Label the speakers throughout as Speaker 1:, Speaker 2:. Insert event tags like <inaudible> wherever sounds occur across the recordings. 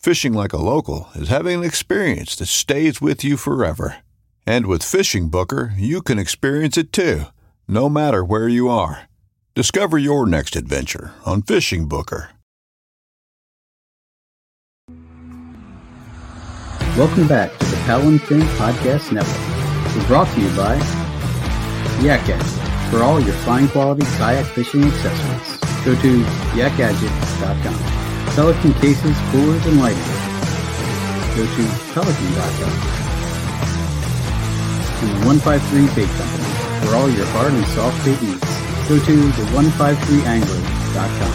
Speaker 1: Fishing like a local is having an experience that stays with you forever. And with Fishing Booker, you can experience it too, no matter where you are. Discover your next adventure on Fishing Booker.
Speaker 2: Welcome back to the Paddle Fin Podcast Network. We're brought to you by Yak Gadget for all your fine quality kayak fishing accessories. Go to yakgadget.com. Pelican cases, coolers, and lighting. Go to pelican.com. And the 153 Bait Company for all your hard and soft bait needs. Go to the153angler.com.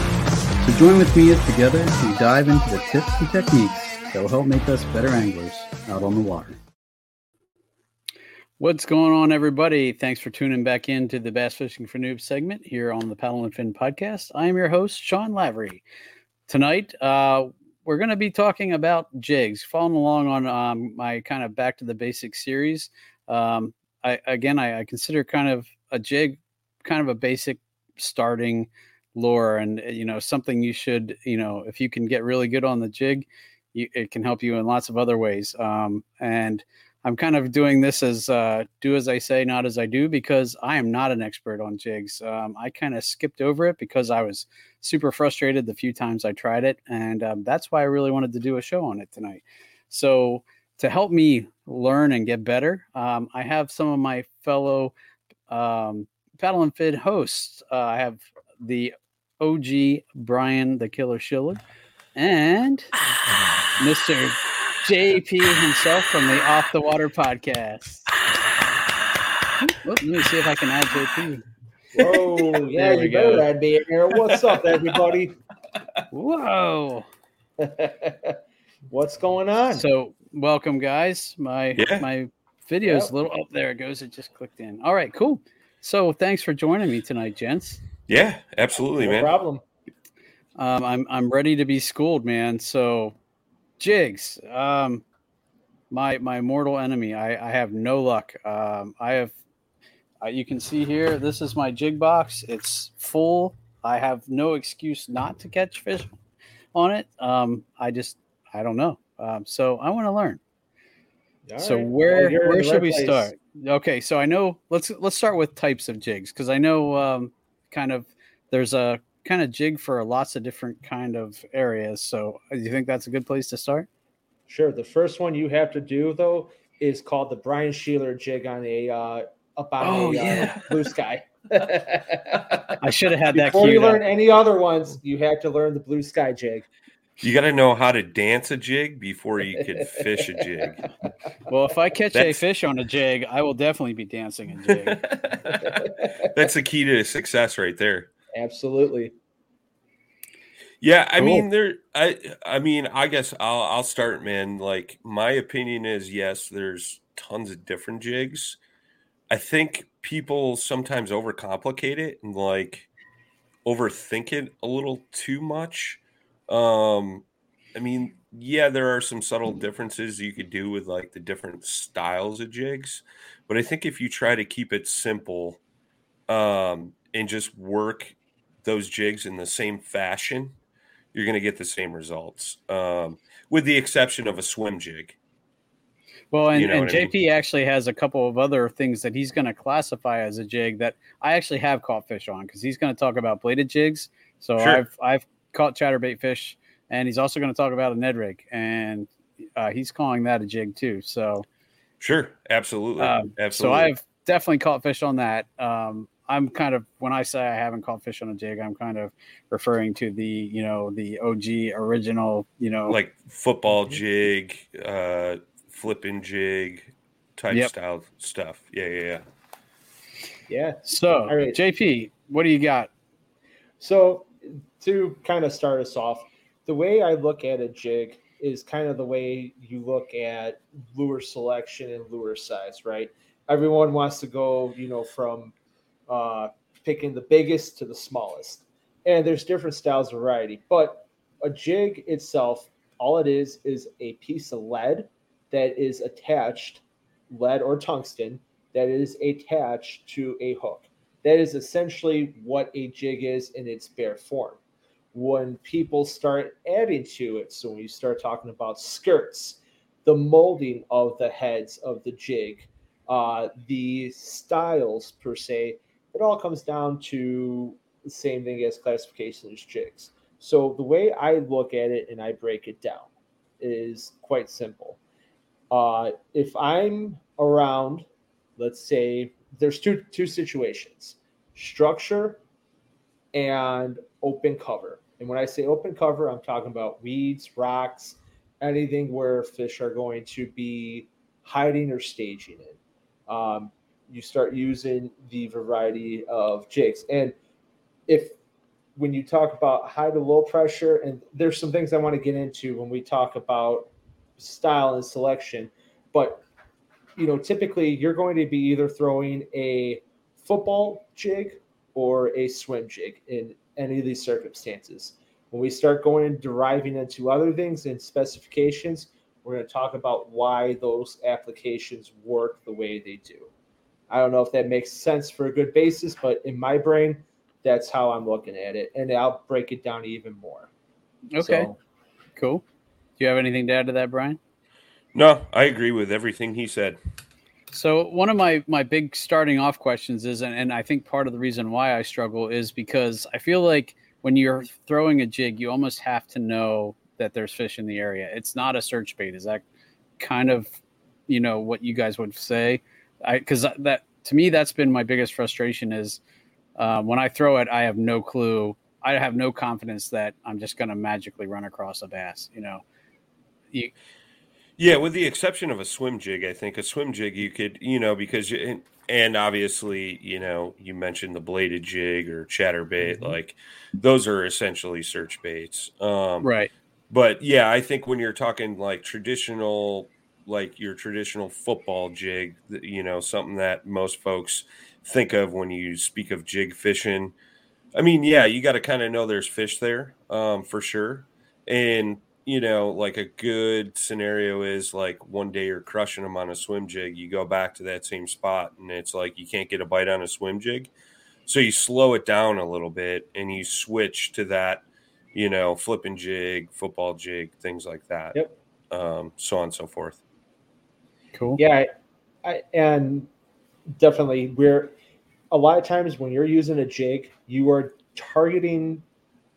Speaker 2: So join with me as together we dive into the tips and techniques that will help make us better anglers out on the water. What's going on, everybody? Thanks for tuning back in to the Bass Fishing for Noobs segment here on the Paddle and Fin podcast. I am your host, Sean Lavery. Tonight, uh, we're going to be talking about jigs, following along on um, my kind of back to the basics series. Um, I, again, I, I consider kind of a jig kind of a basic starting lure and you know something you should you know if you can get really good on the jig you, it can help you in lots of other ways um, and i'm kind of doing this as uh, do as i say not as i do because i am not an expert on jigs um, i kind of skipped over it because i was super frustrated the few times i tried it and um, that's why i really wanted to do a show on it tonight so to help me learn and get better um, i have some of my fellow um, paddle and fin hosts uh, i have the OG Brian the Killer Schiller and <sighs> Mr. JP himself from the Off the Water podcast. Let me see if I can add JP.
Speaker 3: Whoa, yeah,
Speaker 2: There we
Speaker 3: you better
Speaker 2: go.
Speaker 3: add me in here. What's up, everybody?
Speaker 2: Whoa. <laughs>
Speaker 3: What's going on?
Speaker 2: So welcome guys. My
Speaker 4: Yeah.
Speaker 2: my video's
Speaker 3: Yep.
Speaker 2: a little up there it goes. It just clicked in. All right, cool. So thanks for joining me tonight, gents.
Speaker 4: Yeah, absolutely,
Speaker 3: no
Speaker 4: man.
Speaker 3: problem.
Speaker 2: Um, I'm I'm ready to be schooled, man. So, jigs, um, my my mortal enemy. I I have no luck. Um, I have. Uh, you can see here. This is my jig box. It's full. I have no excuse not to catch fish on it. Um, I just I don't know. Um, so I want to learn.
Speaker 3: All
Speaker 2: so
Speaker 3: right.
Speaker 2: where
Speaker 3: Well,
Speaker 2: where should we
Speaker 3: place.
Speaker 2: start? Okay, so I know let's let's start with types of jigs because I know um, kind of there's a kind of jig for lots of different kind of areas. So uh, do you think that's a good place to start?
Speaker 3: Sure. The first one you have to do though is called the Brian Schiller jig on a uh, up on
Speaker 2: Oh,
Speaker 3: a
Speaker 2: yeah.
Speaker 3: uh, blue sky. <laughs>
Speaker 2: I should have had that
Speaker 3: Before you learn
Speaker 2: up.
Speaker 3: any other ones, you have to learn the blue sky jig.
Speaker 4: You got to know how to dance a jig before you could fish a jig. <laughs>
Speaker 2: Well, if I catch a fish on a jig, I will definitely be dancing a jig. <laughs>
Speaker 4: That's the key to success right there.
Speaker 3: Absolutely.
Speaker 4: Yeah, I
Speaker 2: Cool.
Speaker 4: mean there I I mean I guess I'll I'll start man like my opinion is yes there's tons of different jigs. I think people sometimes overcomplicate it and like overthink it a little too much. Um I mean yeah, there are some subtle differences you could do with like the different styles of jigs, but I think if you try to keep it simple, um, and just work those jigs in the same fashion, you're going to get the same results, um, with the exception of a swim jig.
Speaker 2: Well, and,
Speaker 4: You know
Speaker 2: and
Speaker 4: what I mean?
Speaker 2: JP actually has a couple of other things that he's going to classify as a jig that I actually have caught fish on because he's going to talk about bladed jigs. So
Speaker 4: Sure.
Speaker 2: I've I've caught chatterbait fish, and he's also going to talk about a Ned rig, and uh, he's calling that a jig too. So
Speaker 4: Sure, absolutely,
Speaker 2: Um, so
Speaker 4: absolutely.
Speaker 2: I've definitely caught fish on that. Um, I'm kind of when I say I haven't caught fish on a jig, I'm kind of referring to the you know the OG original you know
Speaker 4: like football jig, uh, flipping jig type
Speaker 2: Yep.
Speaker 4: style stuff. Yeah, yeah, yeah.
Speaker 3: Yeah.
Speaker 2: So
Speaker 3: All right.
Speaker 2: JP, what do you got?
Speaker 3: So to kind of start us off, the way I look at a jig is kind of the way you look at lure selection and lure size, right? Everyone wants to go, you know, from uh, picking the biggest to the smallest, and there's different styles of variety. But a jig itself, all it is is a piece of lead that is attached, lead or tungsten, that is attached to a hook. That is essentially what a jig is in its bare form. When people start adding to it, so when you start talking about skirts, the molding of the heads of the jig, uh, the styles per se, it all comes down to the same thing as classification as jigs. So the way I look at it and I break it down is quite simple. Uh, if I'm around, let's say there's two two situations: structure and open cover. And when I say open cover, I'm talking about weeds, rocks, anything where fish are going to be hiding or staging in. Um, you start using the variety of jigs. And if when you talk about high to low pressure, and there's some things I want to get into when we talk about style and selection, but you know, typically you're going to be either throwing a football jig or a swim jig in any of these circumstances. When we start going and deriving into other things and specifications, we're going to talk about why those applications work the way they do. I don't know if that makes sense for a good basis, but in my brain, that's how I'm looking at it. And I'll break it down even more.
Speaker 2: Okay,
Speaker 3: So,
Speaker 2: cool. Do you have anything to add to that, Brian?
Speaker 4: No, I agree with everything he said.
Speaker 2: So one of my my big starting off questions is, and, and I think part of the reason why I struggle is because I feel like when you're throwing a jig, you almost have to know that there's fish in the area. It's not a search bait. Is that kind of, you know, what you guys would say? I because that to me that's been my biggest frustration is uh, when I throw it, I have no clue. I have no confidence that I'm just going to magically run across a bass. You know, you,
Speaker 4: Yeah, with the exception of a swim jig, I think a swim jig you could, you know, because you, and- obviously, you know, you mentioned the bladed jig or chatterbait,
Speaker 3: Mhm.
Speaker 4: like those are essentially search baits. Um,
Speaker 2: right.
Speaker 4: But yeah, I think when you're talking like traditional, like your traditional football jig, you know, something that most folks think of when you speak of jig fishing. I mean, yeah, you got to kind of know there's fish there um, for sure. And, you know, like a good scenario is like one day you're crushing them on a swim jig, you go back to that same spot and it's like you can't get a bite on a swim jig. So you slow it down a little bit and you switch to that you know, flipping jig, football jig, things like that.
Speaker 3: Yep.
Speaker 4: Um, so on and so forth.
Speaker 2: Cool.
Speaker 3: Yeah, I, and definitely we're a lot of times when you're using a jig, you are targeting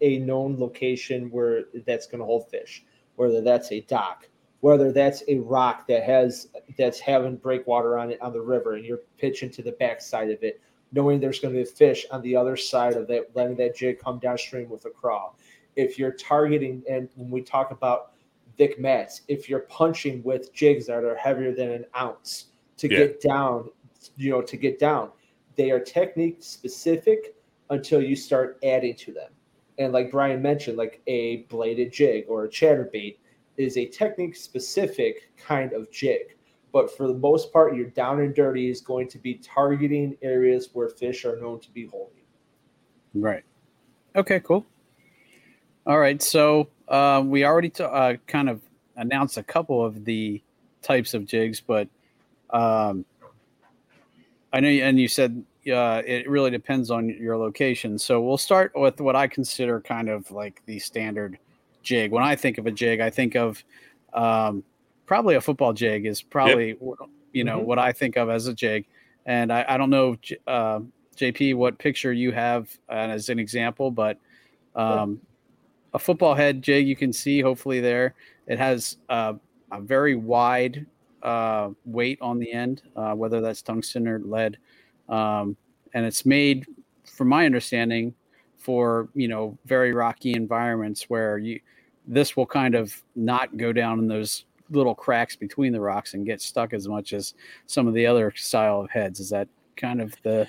Speaker 3: a known location where that's going to hold fish, whether that's a dock, whether that's a rock that has that's having breakwater on it on the river, and you're pitching to the backside of it, knowing there's going to be fish on the other side of that, letting that jig come downstream with a crawl. If you're targeting, and when we talk about thick mats, if you're punching with jigs that are heavier than an ounce to
Speaker 4: Yeah.
Speaker 3: get down, you know, to get down, they are technique specific until you start adding to them. And like Brian mentioned, like a bladed jig or a chatterbait is a technique specific kind of jig. But for the most part, your down and dirty is going to be targeting areas where fish are known to be holding.
Speaker 2: Right. Okay, cool. All right. So uh, we already t- uh, kind of announced a couple of the types of jigs, but um, I know, and you said uh, it really depends on your location. So we'll start with what I consider kind of like the standard jig. When I think of a jig, I think of um, probably a football jig is probably yep. you know mm-hmm. what I think of as a jig. And I, I don't know, uh, JP, what picture you have uh, as an example, but um, a football head jig you can see hopefully there. It has uh, a very wide uh, weight on the end, uh, whether that's tungsten or lead, um, and it's made, from my understanding, for you know very rocky environments where you this will kind of not go down in those little cracks between the rocks and get stuck as much as some of the other style of heads. Is that kind of the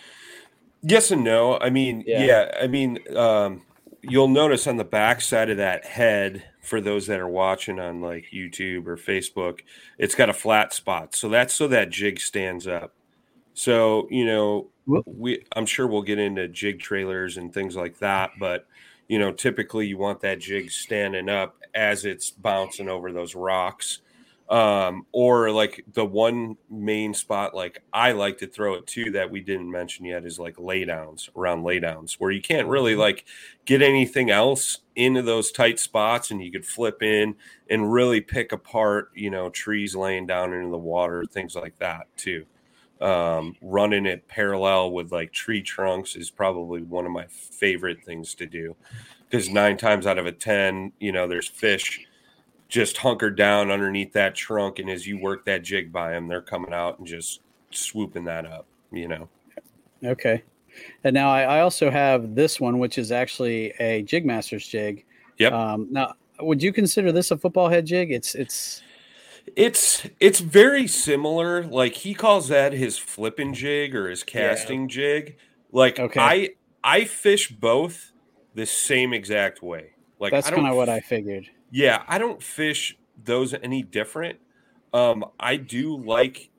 Speaker 4: yes and no? I mean, yeah, yeah I mean, um, you'll notice on the back side of that head for those that are watching on like YouTube or Facebook, it's got a flat spot. So that's so that jig stands up. So, you know, we I'm sure we'll get into jig trailers and things like that, but you know, typically you want that jig standing up as it's bouncing over those rocks um, or like the one main spot like I like to throw it to that we didn't mention yet is like laydowns around laydowns where you can't really mm-hmm. like get anything else into those tight spots and you could flip in and really pick apart you know trees laying down into the water things like that too um, running it parallel with like tree trunks is probably one of my favorite things to do because nine times out of a ten you know there's fish just hunkered down underneath that trunk, and as you work that jig by them, they're coming out and just swooping that up. You know.
Speaker 2: Okay. And now I, I also have this one, which is actually a Jigmasters jig.
Speaker 4: Yep.
Speaker 2: Um, now, would you consider this a football head jig? It's it's
Speaker 4: it's it's very similar. Like he calls that his flipping jig or his casting yeah. jig. Like okay. I I fish both the same exact way. Like
Speaker 2: that's kind of what I figured.
Speaker 4: Yeah, I don't fish those any different. Um, I do like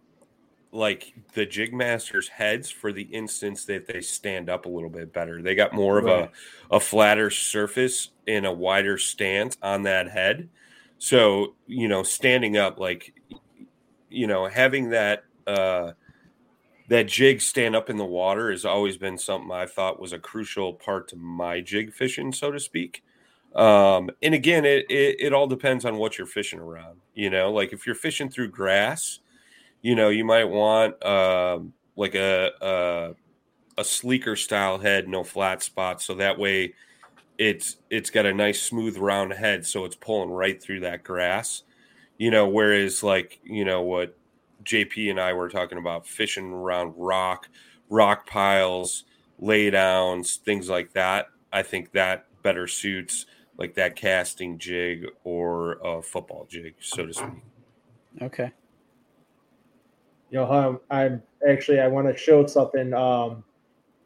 Speaker 4: like the jig masters heads for the instance that they stand up a little bit better. They got more of right. a, a flatter surface and a wider stance on that head. So, you know, standing up like you know, having that uh that jig stand up in the water has always been something I thought was a crucial part to my jig fishing, so to speak. Um, and again, it, it, it all depends on what you're fishing around. You know, like if you're fishing through grass, you know, you might want um, like a, a a sleeker style head, no flat spots, so that way it's it's got a nice smooth round head, so it's pulling right through that grass. You know, whereas like you know what JP and I were talking about fishing around rock, rock piles, laydowns, things like that. I think that better suits like that casting jig or a football jig, so to speak.
Speaker 2: Okay.
Speaker 3: You know, um, I'm actually I want to show something um,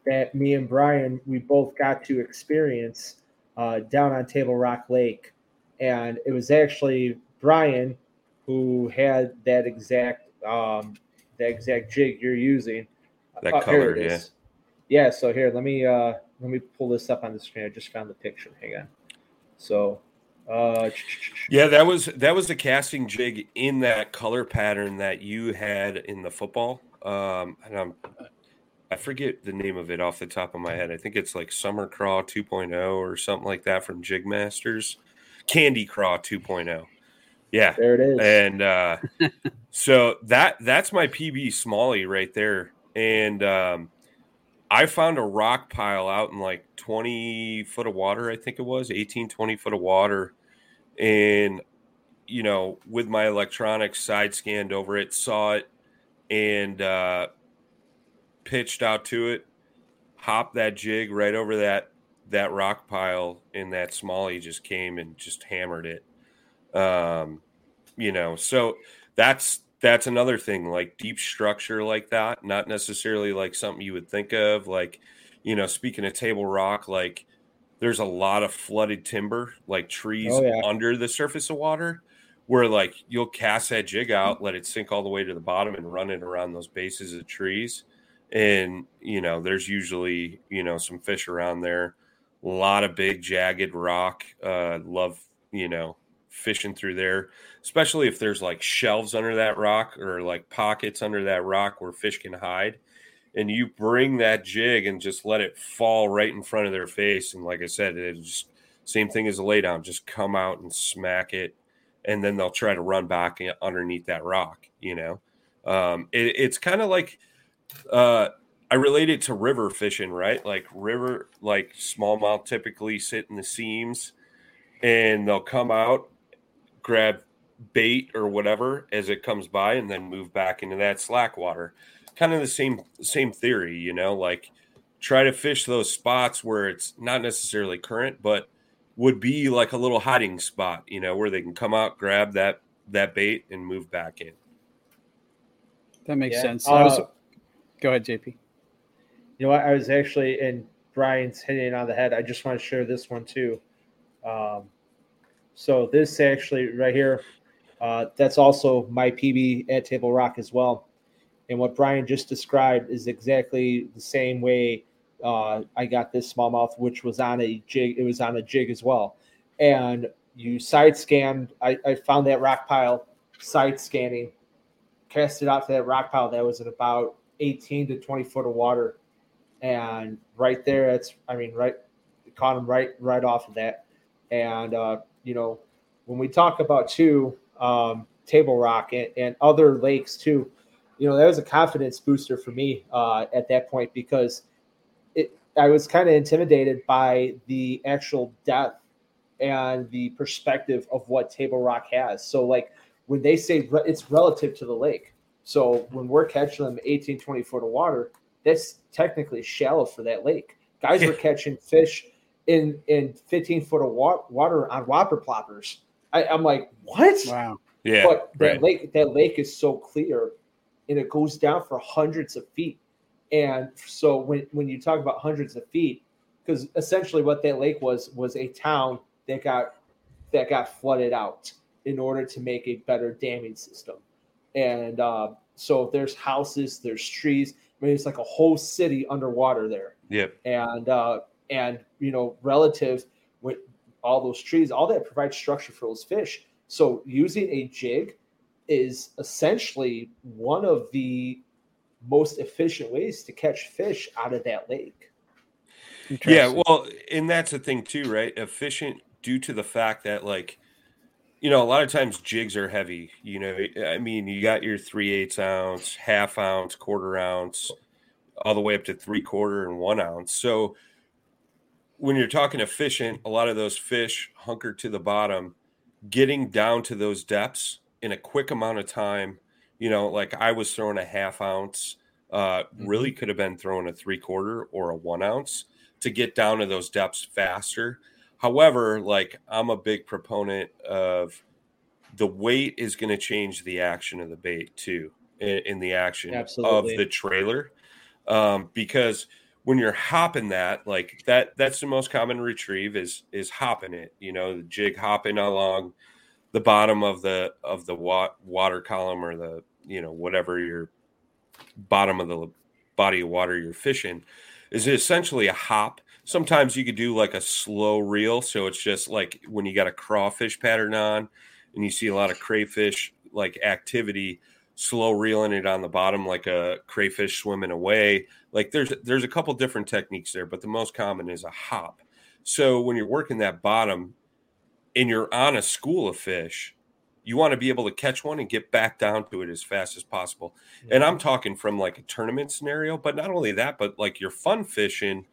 Speaker 3: that me and Brian we both got to experience uh, down on Table Rock Lake, and it was actually Brian who had that exact um, that exact jig you're using.
Speaker 4: That uh, color, yeah.
Speaker 3: Yeah. So here, let me uh, let me pull this up on the screen. I just found the picture. Hang on. So, uh,
Speaker 4: yeah, that was that was the casting jig in that color pattern that you had in the football. Um, and I'm I forget the name of it off the top of my head. I think it's like Summer Craw 2.0 or something like that from Jig Masters. Candy Craw 2.0. Yeah.
Speaker 3: There it is.
Speaker 4: And uh, <laughs> so that that's my PB Smalley right there. And um, I found a rock pile out in like 20 foot of water, I think it was 18, 20 foot of water. And, you know, with my electronics side scanned over it, saw it and uh, pitched out to it, hopped that jig right over that that rock pile, and that smalley just came and just hammered it. Um, you know, so that's that's another thing like deep structure like that not necessarily like something you would think of like you know speaking of table rock like there's a lot of flooded timber like trees oh, yeah. under the surface of water where like you'll cast that jig out let it sink all the way to the bottom and run it around those bases of trees. And you know there's usually you know some fish around there. A lot of big jagged rock uh love you know fishing through there, especially if there's like shelves under that rock or like pockets under that rock where fish can hide. And you bring that jig and just let it fall right in front of their face. And like I said, it's just same thing as a laydown. Just come out and smack it, and then they'll try to run back underneath that rock. You know, um, it, it's kind of like uh, I relate it to river fishing, right? Like river, like smallmouth typically sit in the seams and they'll come out, grab bait or whatever as it comes by, and then move back into that slack water. Kind of the same same theory, you know, like try to fish those spots where it's not necessarily current, but would be like a little hiding spot, you know, where they can come out, grab that that bait, and move back in.
Speaker 2: That makes yeah. sense. Uh, was, go ahead, JP.
Speaker 3: You know what? I was actually, and Brian's hitting it on the head. I just want to share this one too. Um, so this actually right here, uh, that's also my PB at Table Rock as well. And what Brian just described is exactly the same way uh, I got this smallmouth, which was on a jig. It was on a jig as well. And you side scanned. I, I found that rock pile, side scanning, cast it out to that rock pile that was at about 18 to 20 foot of water and right there, it's I mean, right, caught him right right off of that. And uh, you know, when we talk about too um, Table Rock and, and other lakes too, you know, that was a confidence booster for me uh, at that point because it I was kind of intimidated by the actual depth and the perspective of what Table Rock has. So like when they say re- it's relative to the lake. So when we're catching them 18, 20 foot of water, that's technically shallow for that lake. Guys were <laughs> catching fish in in 15 foot of wa- water on whopper ploppers. I, am like, what?
Speaker 2: Wow.
Speaker 4: Yeah.
Speaker 3: But that right. lake, that lake is so clear, and it goes down for hundreds of feet. And so when when you talk about hundreds of feet, because essentially what that lake was was a town that got that got flooded out in order to make a better damming system. And uh, so there's houses, there's trees. I mean, it's like a whole city underwater there.
Speaker 4: Yep.
Speaker 3: And uh, and you know, relative with all those trees, all that provides structure for those fish. So using a jig is essentially one of the most efficient ways to catch fish out of that lake.
Speaker 4: Yeah, well, and that's the thing too, right? Efficient due to the fact that like you know, a lot of times jigs are heavy. You know, I mean, you got your three eighths ounce, half ounce, quarter ounce, all the way up to three quarter and one ounce. So when you're talking efficient, a lot of those fish hunker to the bottom, getting down to those depths in a quick amount of time. You know, like I was throwing a half ounce, uh, mm-hmm. really could have been throwing a three quarter or a one ounce to get down to those depths faster However, like I'm a big proponent of the weight is going to change the action of the bait too, in, in the action Absolutely. of the trailer, um, because when you're hopping that, like that, that's the most common retrieve is is hopping it. You know, the jig hopping along the bottom of the of the wa- water column or the you know whatever your bottom of the body of water you're fishing is essentially a hop sometimes you could do like a slow reel. So it's just like when you got a crawfish pattern on and you see a lot of crayfish like activity, slow reeling it on the bottom like a crayfish swimming away. Like there's there's a couple different techniques there, but the most common is a hop. So when you're working that bottom and you're on a school of fish, you want to be able to catch one and get back down to it as fast as possible. And I'm talking from like a tournament scenario, but not only that, but like you're fun fishing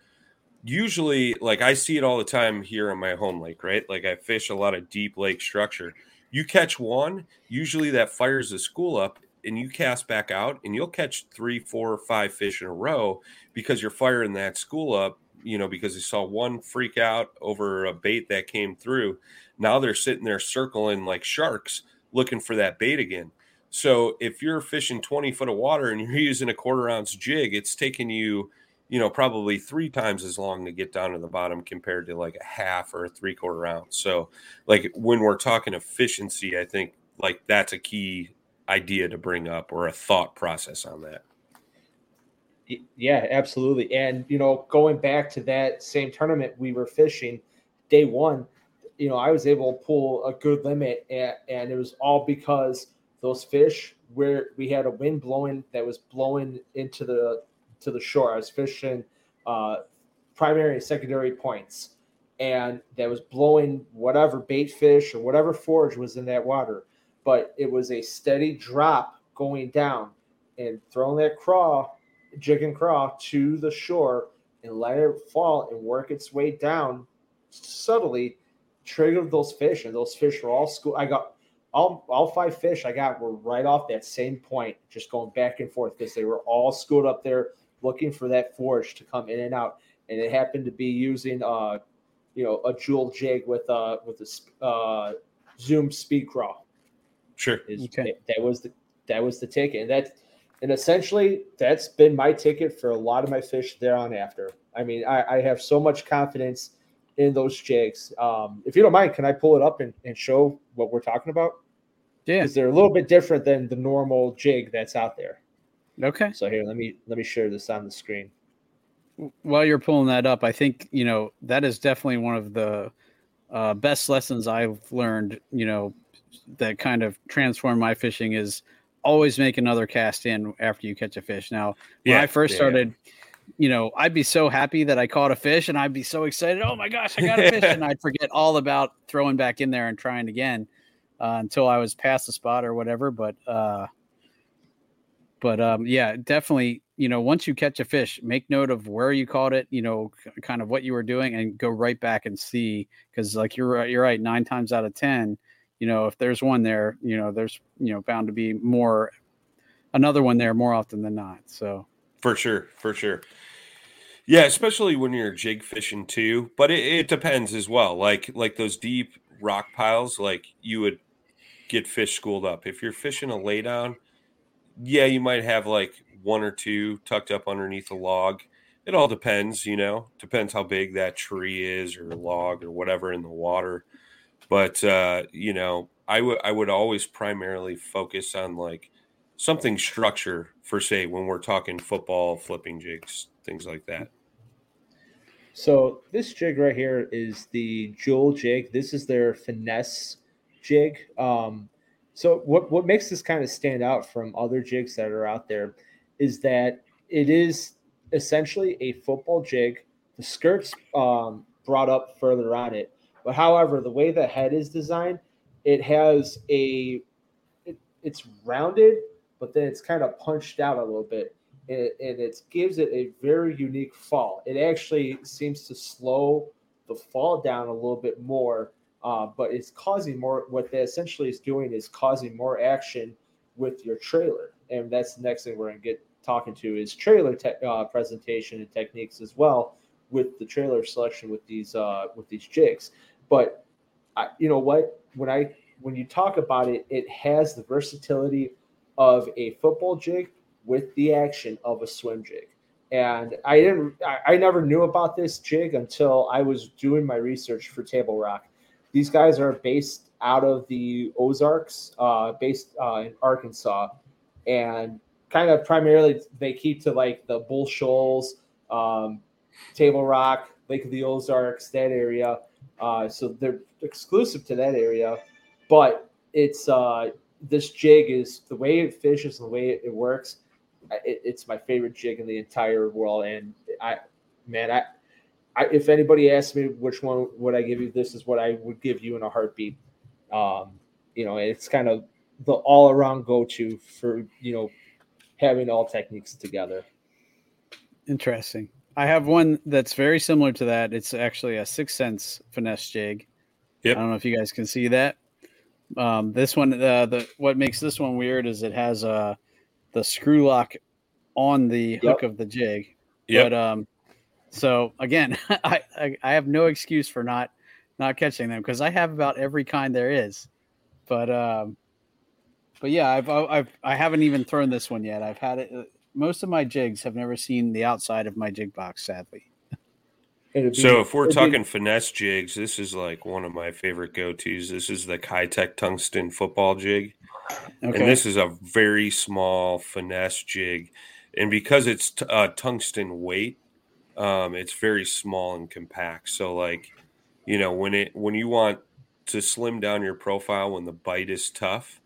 Speaker 4: usually like I see it all the time here on my home lake, right? Like I fish a lot of deep lake structure. You catch one, usually that fires the school up and you cast back out and you'll catch three, four, or five fish in a row because you're firing that school up, you know, because you saw one freak out over a bait that came through. Now they're sitting there circling like sharks looking for that bait again. So if you're fishing 20 foot of water and you're <laughs> using a quarter ounce jig, it's taking you you know, probably three times as long to get down to the bottom compared to like a half or a three quarter ounce. So, like when we're talking efficiency, I think like that's a key idea to bring up or a thought process on that.
Speaker 3: Yeah, absolutely. And, you know, going back to that same tournament we were fishing day one, you know, I was able to pull a good limit, and, and it was all because those fish where we had a wind blowing that was blowing into the to the shore. I was fishing uh, primary and secondary points, and that was blowing whatever bait fish or whatever forage was in that water. But it was a steady drop going down and throwing that craw, jig and craw to the shore and let it fall and work its way down subtly, triggered those fish, and those fish were all school. I got all all five fish I got were right off that same point, just going back and forth because they were all schooled up there looking for that forage to come in and out. And it happened to be using uh you know a jewel jig with uh with a uh zoom speed craw.
Speaker 4: Sure.
Speaker 3: Is, okay. That was the that was the ticket. And that and essentially that's been my ticket for a lot of my fish there on after. I mean, I, I have so much confidence in those jigs. Um, if you don't mind, can I pull it up and, and show what we're talking about?
Speaker 2: Yeah,
Speaker 3: because they're a little bit different than the normal jig that's out there.
Speaker 2: Okay.
Speaker 3: So here, let me let me share this on the screen.
Speaker 2: While you're pulling that up, I think you know that is definitely one of the uh, best lessons I've learned. You know, that kind of transformed my fishing is always make another cast in after you catch a fish. Now, when yeah, I first yeah, started. Yeah you know, I'd be so happy that I caught a fish and I'd be so excited. Oh my gosh, I got a fish. <laughs> and I'd forget all about throwing back in there and trying again uh, until I was past the spot or whatever. But, uh, but um, yeah, definitely, you know, once you catch a fish, make note of where you caught it, you know, kind of what you were doing and go right back and see. Cause like you're right, you're right. Nine times out of 10, you know, if there's one there, you know, there's, you know, bound to be more, another one there more often than not. So,
Speaker 4: for sure, for sure. Yeah, especially when you're jig fishing too. But it, it depends as well. Like like those deep rock piles, like you would get fish schooled up. If you're fishing a laydown, yeah, you might have like one or two tucked up underneath a log. It all depends, you know. Depends how big that tree is or log or whatever in the water. But uh, you know, I would I would always primarily focus on like something structure for say when we're talking football, flipping jigs, things like that.
Speaker 3: So this jig right here is the Jewel jig. This is their finesse jig. Um, so what what makes this kind of stand out from other jigs that are out there is that it is essentially a football jig. The skirts um, brought up further on it, but however, the way the head is designed, it has a it, it's rounded but then it's kind of punched out a little bit. And, and it gives it a very unique fall. It actually seems to slow the fall down a little bit more, uh, but it's causing more. What that essentially is doing is causing more action with your trailer, and that's the next thing we're going to get talking to is trailer te- uh, presentation and techniques as well with the trailer selection with these uh, with these jigs. But I, you know what? When I when you talk about it, it has the versatility of a football jig with the action of a swim jig. And I didn't, I, I never knew about this jig until I was doing my research for Table Rock. These guys are based out of the Ozarks, uh, based uh, in Arkansas, and kind of primarily they keep to like the Bull Shoals, um, Table Rock, Lake of the Ozarks, that area. Uh, so they're exclusive to that area, but it's uh, this jig is the way it fishes and the way it, works. It, it's my favorite jig in the entire world. And I, man, I, I, if anybody asked me which one would I give you, this is what I would give you in a heartbeat. Um, you know, it's kind of the all around go to for, you know, having all techniques together.
Speaker 2: Interesting. I have one that's very similar to that. It's actually a 6th Sense finesse jig. Yep. I don't know if you guys can see that. Um, this one, uh, the what makes this one weird is it has uh, the screw lock on the yep. hook of the jig. Yep. But um, so again, <laughs> I, I, I have no excuse for not not catching them because I have about every kind there is. But um, but yeah, I've I've I haven't even thrown this one yet. I've had it. Most of my jigs have never seen the outside of my jig box, sadly.
Speaker 4: Be, so if we're talking be, finesse jigs, this is like one of my favorite go-tos. This is the Keitech tungsten football jig. Okay. And this is a very small finesse jig. And because it's t- uh, tungsten weight, um, it's very small and compact. So like You know, when it when you want to slim down your profile when the bite is tough,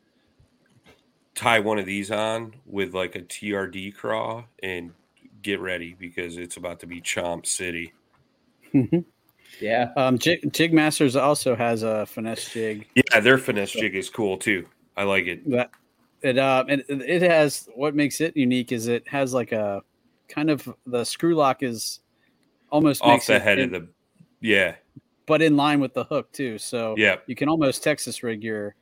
Speaker 4: tie one of these on with like a TRD craw and get ready because it's about to be chomp city.
Speaker 2: yeah. Um, jig, jig Masters also has a finesse jig.
Speaker 4: Yeah, their finesse jig is cool too. I like it.
Speaker 2: That it uh it, it has what makes it unique is it has like a kind of the screw lock is almost
Speaker 4: off the head of the yeah,
Speaker 2: but in line with the hook too. So
Speaker 4: yeah,
Speaker 2: you can almost Texas rig your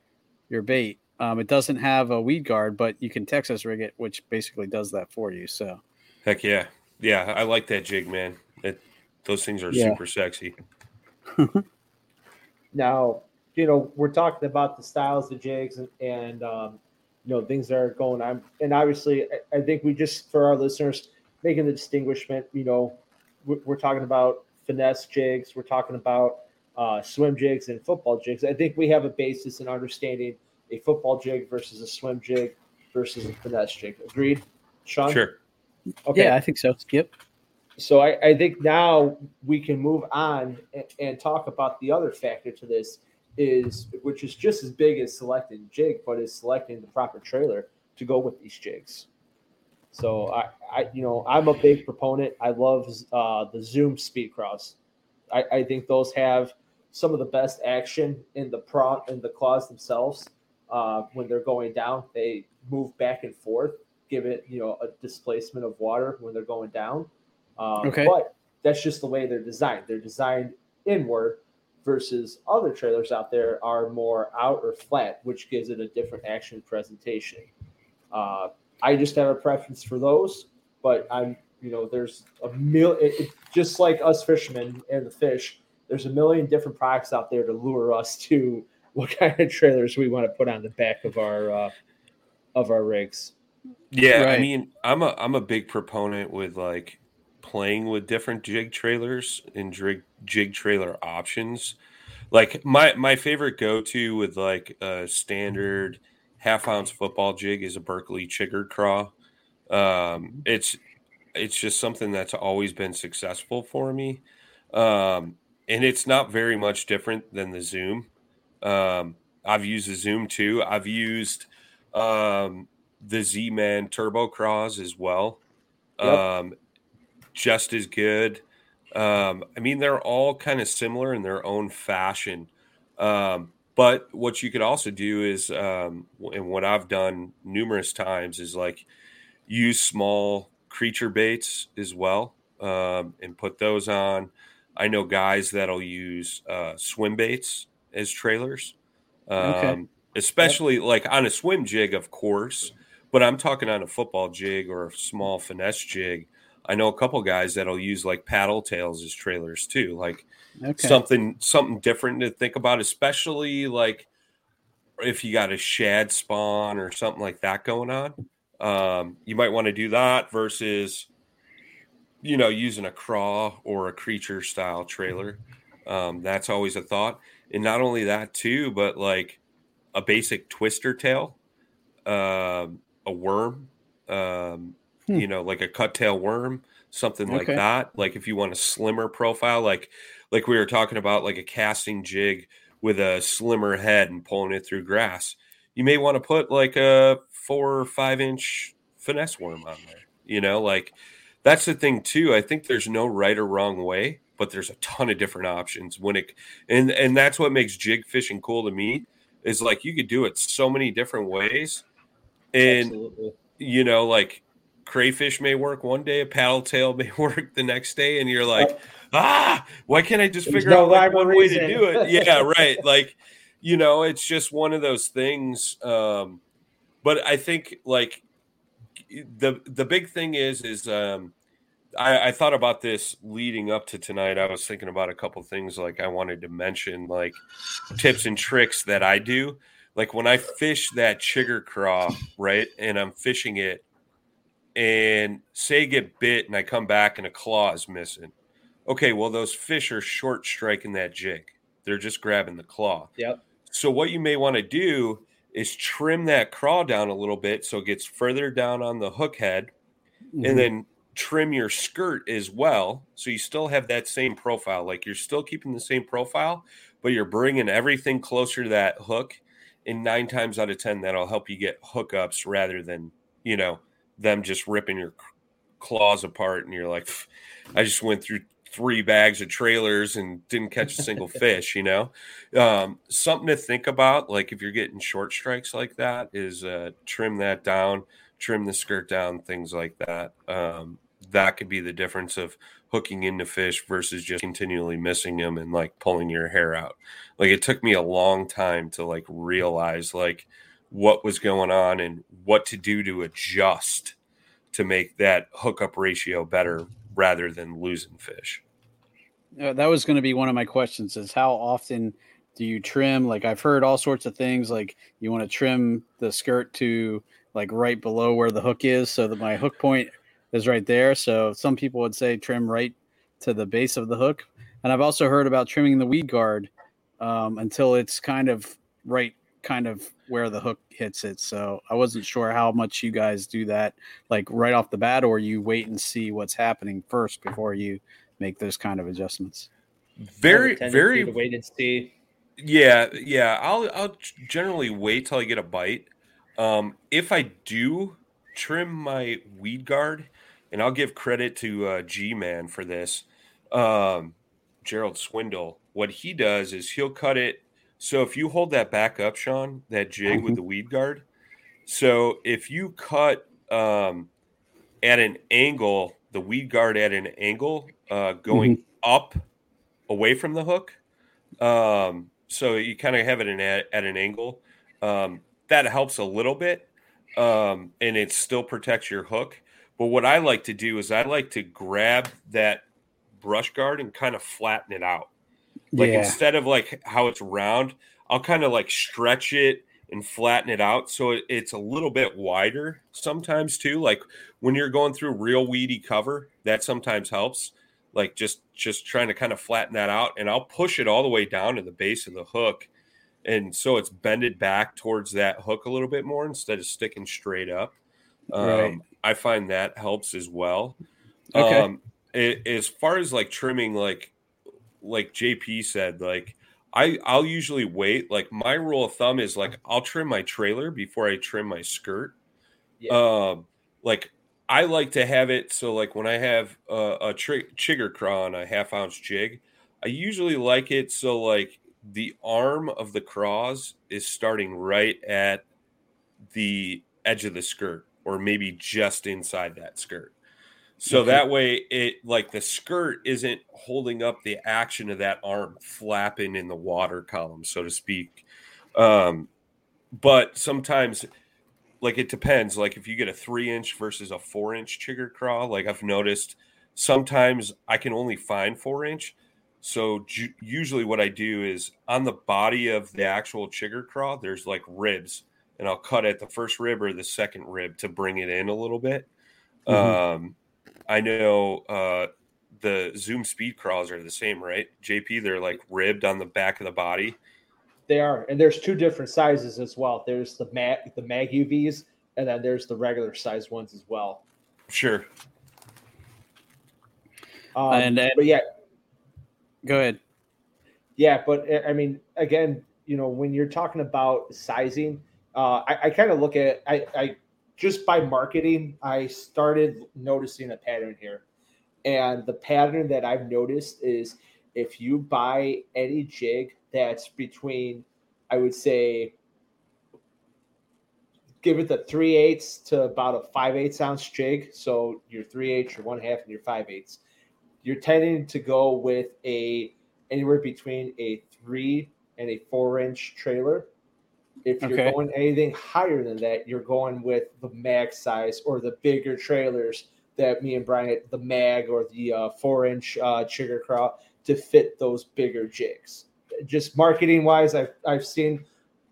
Speaker 2: your bait. Um, it doesn't have a weed guard, but you can Texas rig it, which basically does that for you. So
Speaker 4: heck yeah, yeah, I like that jig, man. It, those things are yeah. super sexy. <laughs>
Speaker 3: now, you know, we're talking about the styles of jigs and, and um, you know things that are going on, and obviously, I, I think we just for our listeners making the distinguishment. You know, we're, we're talking about finesse jigs. We're talking about uh, swim jigs and football jigs. I think we have a basis in understanding a football jig versus a swim jig versus a finesse jig. Agreed, Sean?
Speaker 4: Sure.
Speaker 2: Okay. Yeah, I think so. Yep.
Speaker 3: So I, I think now we can move on and, and, talk about the other factor to this is which is just as big as selecting jig, but is selecting the proper trailer to go with these jigs. So I, I you know, I'm a big proponent. I love uh, the Zoom Speed Craws. I, I think those have some of the best action in the pro in the claws themselves. Uh, when they're going down, they move back and forth, give it you know a displacement of water when they're going down. Um, okay. But that's just the way they're designed. They're designed inward versus other trailers out there are more out or flat, which gives it a different action presentation. Uh, I just have a preference for those, but I'm, you know, there's a million, it, it, just like us fishermen and the fish, there's a million different products out there to lure us <laughs> to what kind of trailers we want to put on the back of our, uh, of our rigs.
Speaker 4: Yeah. Right. I mean, I'm a, I'm a big proponent with like playing with different jig trailers and jig, jig trailer options. Like my, my favorite go-to with like a standard, half ounce football jig is a Berkley Chigger craw. Um, it's it's just something that's always been successful for me, um, and it's not very much different than the Zoom. Um, I've used the Zoom too. I've used um, the Z Man Turbo Craws as well. Yep. Um, just as good. Um, I mean, they're all kind of similar in their own fashion. Um, but what you could also do is, um, and what I've done numerous times is like use small creature baits as well um, and put those on. I know guys that'll use uh, swim baits as trailers, um, okay. especially yep. like on a swim jig, of course. But I'm talking on a football jig or a small finesse jig. I know a couple guys that'll use like paddle tails as trailers too. Like okay. something something different to think about, especially like if you got a shad spawn or something like that going on. Um, you might want to do that versus you know using a craw or a creature style trailer. Um, that's always a thought, and not only that too, but like a basic twister tail, um, a worm, um, hmm. you know, like a cut tail worm, something okay. like that. Like if you want a slimmer profile, like like we were talking about, like a casting jig with a slimmer head and pulling it through grass. You may want to put like a four or five inch finesse worm on there. You know, like that's the thing too. I think there's no right or wrong way, but there's a ton of different options when it and and that's what makes jig fishing cool to me is like you could do it so many different ways. And Absolutely. you know, like crayfish may work one day, a paddle tail <laughs> may work the next day, and you're like, ah, why can't I just There's figure no out like one reason. way to do it? <laughs> Yeah, right. like, you know, it's just one of those things. Um, but I think like the the big thing is is um, I, I thought about this leading up to tonight. I was thinking about a couple things like I wanted to mention like tips and tricks that I do. Like when I fish that chigger craw, right, and I'm fishing it, and say get bit, and I come back and a claw is missing Okay, well, those fish are short striking that jig. They're just grabbing the claw.
Speaker 3: Yep.
Speaker 4: So what you may want to do is trim that craw down a little bit so it gets further down on the hook head, mm-hmm. and then trim your skirt as well. So you still have that same profile. Like you're still keeping the same profile, but you're bringing everything closer to that hook. And nine times out of 10, that'll help you get hookups rather than, you know, them just ripping your claws apart. And you're like, I just went through three bags of trailers and didn't catch a single <laughs> fish, you know? Um, something to think about, like if you're getting short strikes like that, is uh, trim that down, trim the skirt down, things like that. Um, that could be the difference of hooking into fish versus just continually missing them and like pulling your hair out. Like it took me a long time to like realize like what was going on and what to do to adjust to make that hookup ratio better rather than losing fish.
Speaker 2: Uh, that was going to be one of my questions is how often do you trim like i've heard all sorts of things like you want to trim the skirt to like right below where the hook is so that my hook point is right there. So some people would say trim right to the base of the hook. And I've also heard about trimming the weed guard um, until it's kind of right, kind of where the hook hits it. So I wasn't sure how much you guys do that, like right off the bat, or you wait and see what's happening first before you make those kind of adjustments.
Speaker 4: Very, very
Speaker 3: wait and see.
Speaker 4: Yeah, yeah. I'll I'll generally wait till I get a bite. Um, if I do trim my weed guard, and I'll give credit to uh, G Man for this. Um, Gerald Swindle, what he does is he'll cut it. So if you hold that back up, Sean, that jig mm-hmm. with the weed guard. So if you cut um, at an angle, the weed guard at an angle, uh, going mm-hmm. up away from the hook. Um, so you kind of have it in at, at an angle. Um, that helps a little bit, um, and it still protects your hook. But what I like to do is I like to grab that brush guard and kind of flatten it out. Like yeah. instead of like how it's round, I'll kind of like stretch it and flatten it out so it's a little bit wider sometimes too. Like when you're going through real weedy cover, that sometimes helps. Like just just trying to kind of flatten that out, and I'll push it all the way down to the base of the hook, and so it's bended back towards that hook a little bit more instead of sticking straight up. Um, right. I find that helps as well. Okay. Um, it, as far as like trimming, like like JP said, like I I'll usually wait. Like my rule of thumb is like I'll trim my trailer before I trim my skirt. Yeah. Um, like I like to have it so like when I have a, a tri- chigger craw on a half ounce jig, I usually like it so like the arm of the craws is starting right at the edge of the skirt or maybe just inside that skirt. So mm-hmm. that way it like the skirt isn't holding up the action of that arm flapping in the water column, so to speak. Um, but sometimes like it depends. Like if you get a three inch versus a four inch chigger craw, like I've noticed sometimes I can only find four inch. So ju- usually what I do is on the body of the actual chigger craw, there's like ribs and I'll cut at the first rib or the second rib to bring it in a little bit. Mm-hmm. Um, I know uh, the Zoom Speed Craws are the same, right? JP, they're like ribbed on the back of the body.
Speaker 3: They are, and there's two different sizes as well. There's the mag the mag UVs, and then there's the regular size ones as well.
Speaker 4: Sure.
Speaker 3: Um, and then, but yeah,
Speaker 2: go ahead.
Speaker 3: Yeah, but I mean, again, you know, when you're talking about sizing, uh, I, I kind of look at I, I just by marketing, I started noticing a pattern here. And the pattern that I've noticed is if you buy any jig that's between, I would say, give it the three eighths to about a five eighths ounce jig. So your three eighths, your one half, and your five eighths. You're tending to go with a anywhere between a three and a four inch trailer if you're okay. going anything higher than that, you're going with the mag size or the bigger trailers that me and Brian, the mag or the uh, four inch uh, chigger craw to fit those bigger jigs. Just marketing wise, I've, I've seen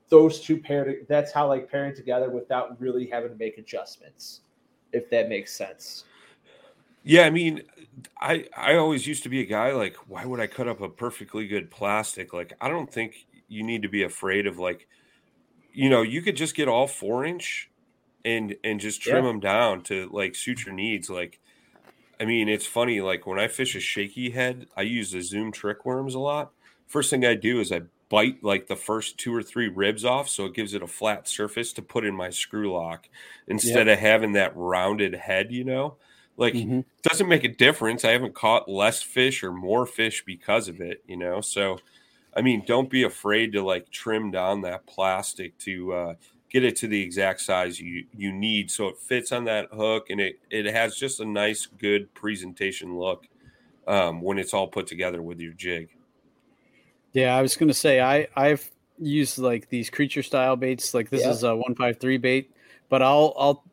Speaker 3: those two paired. That's how like pairing together without really having to make adjustments, if that makes sense.
Speaker 4: Yeah, I mean, I I always used to be a guy like, why would I cut up a perfectly good plastic? Like, I don't think you need to be afraid of like you know, you could just get all four inch and and just trim yeah. them down to like suit your needs. Like I mean, it's funny. Like when I fish a shaky head, I use the Zoom trick worms a lot. First thing I do is I bite like the first two or three ribs off, so it gives it a flat surface to put in my screw lock instead yep. of having that rounded head. You know, like mm-hmm. doesn't make a difference. I haven't caught less fish or more fish because of it. You know, so I mean, don't be afraid to like trim down that plastic to uh, get it to the exact size you you need so it fits on that hook and it it has just a nice good presentation look um, when it's all put together with your jig
Speaker 2: yeah i was gonna say i i've used like these creature style baits like this yeah. is a 153 bait but i'll i'll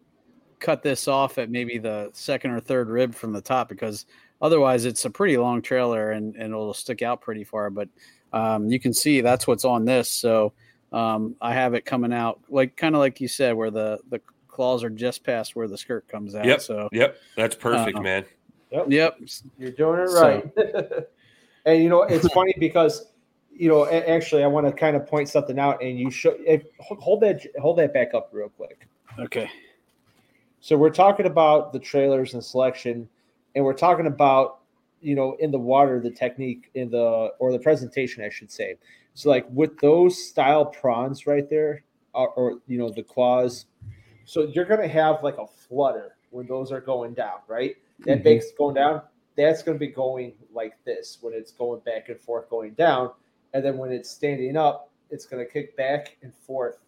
Speaker 2: cut this off at maybe the second or third rib from the top because otherwise it's a pretty long trailer and, and it'll stick out pretty far but um, you can see that's what's on this so um, I have it coming out like kind of like you said, where the the claws are just past where the skirt comes out.
Speaker 4: Yep.
Speaker 2: So
Speaker 4: yep, that's perfect, uh, man.
Speaker 2: Yep. Yep.
Speaker 3: You're doing it right. So. <laughs> and you know, it's <laughs> funny because you know, actually, I want to kind of point something out, and you should hold that hold that back up real quick.
Speaker 2: Okay.
Speaker 3: So we're talking about the trailers and selection, and we're talking about you know in the water the technique in the or the presentation, I should say. So like with those style prawns right there, or, or you know the claws, so you're gonna have like a flutter when those are going down, right? That mm-hmm. bait's going down. That's gonna be going like this when it's going back and forth, going down, and then when it's standing up, it's gonna kick back and forth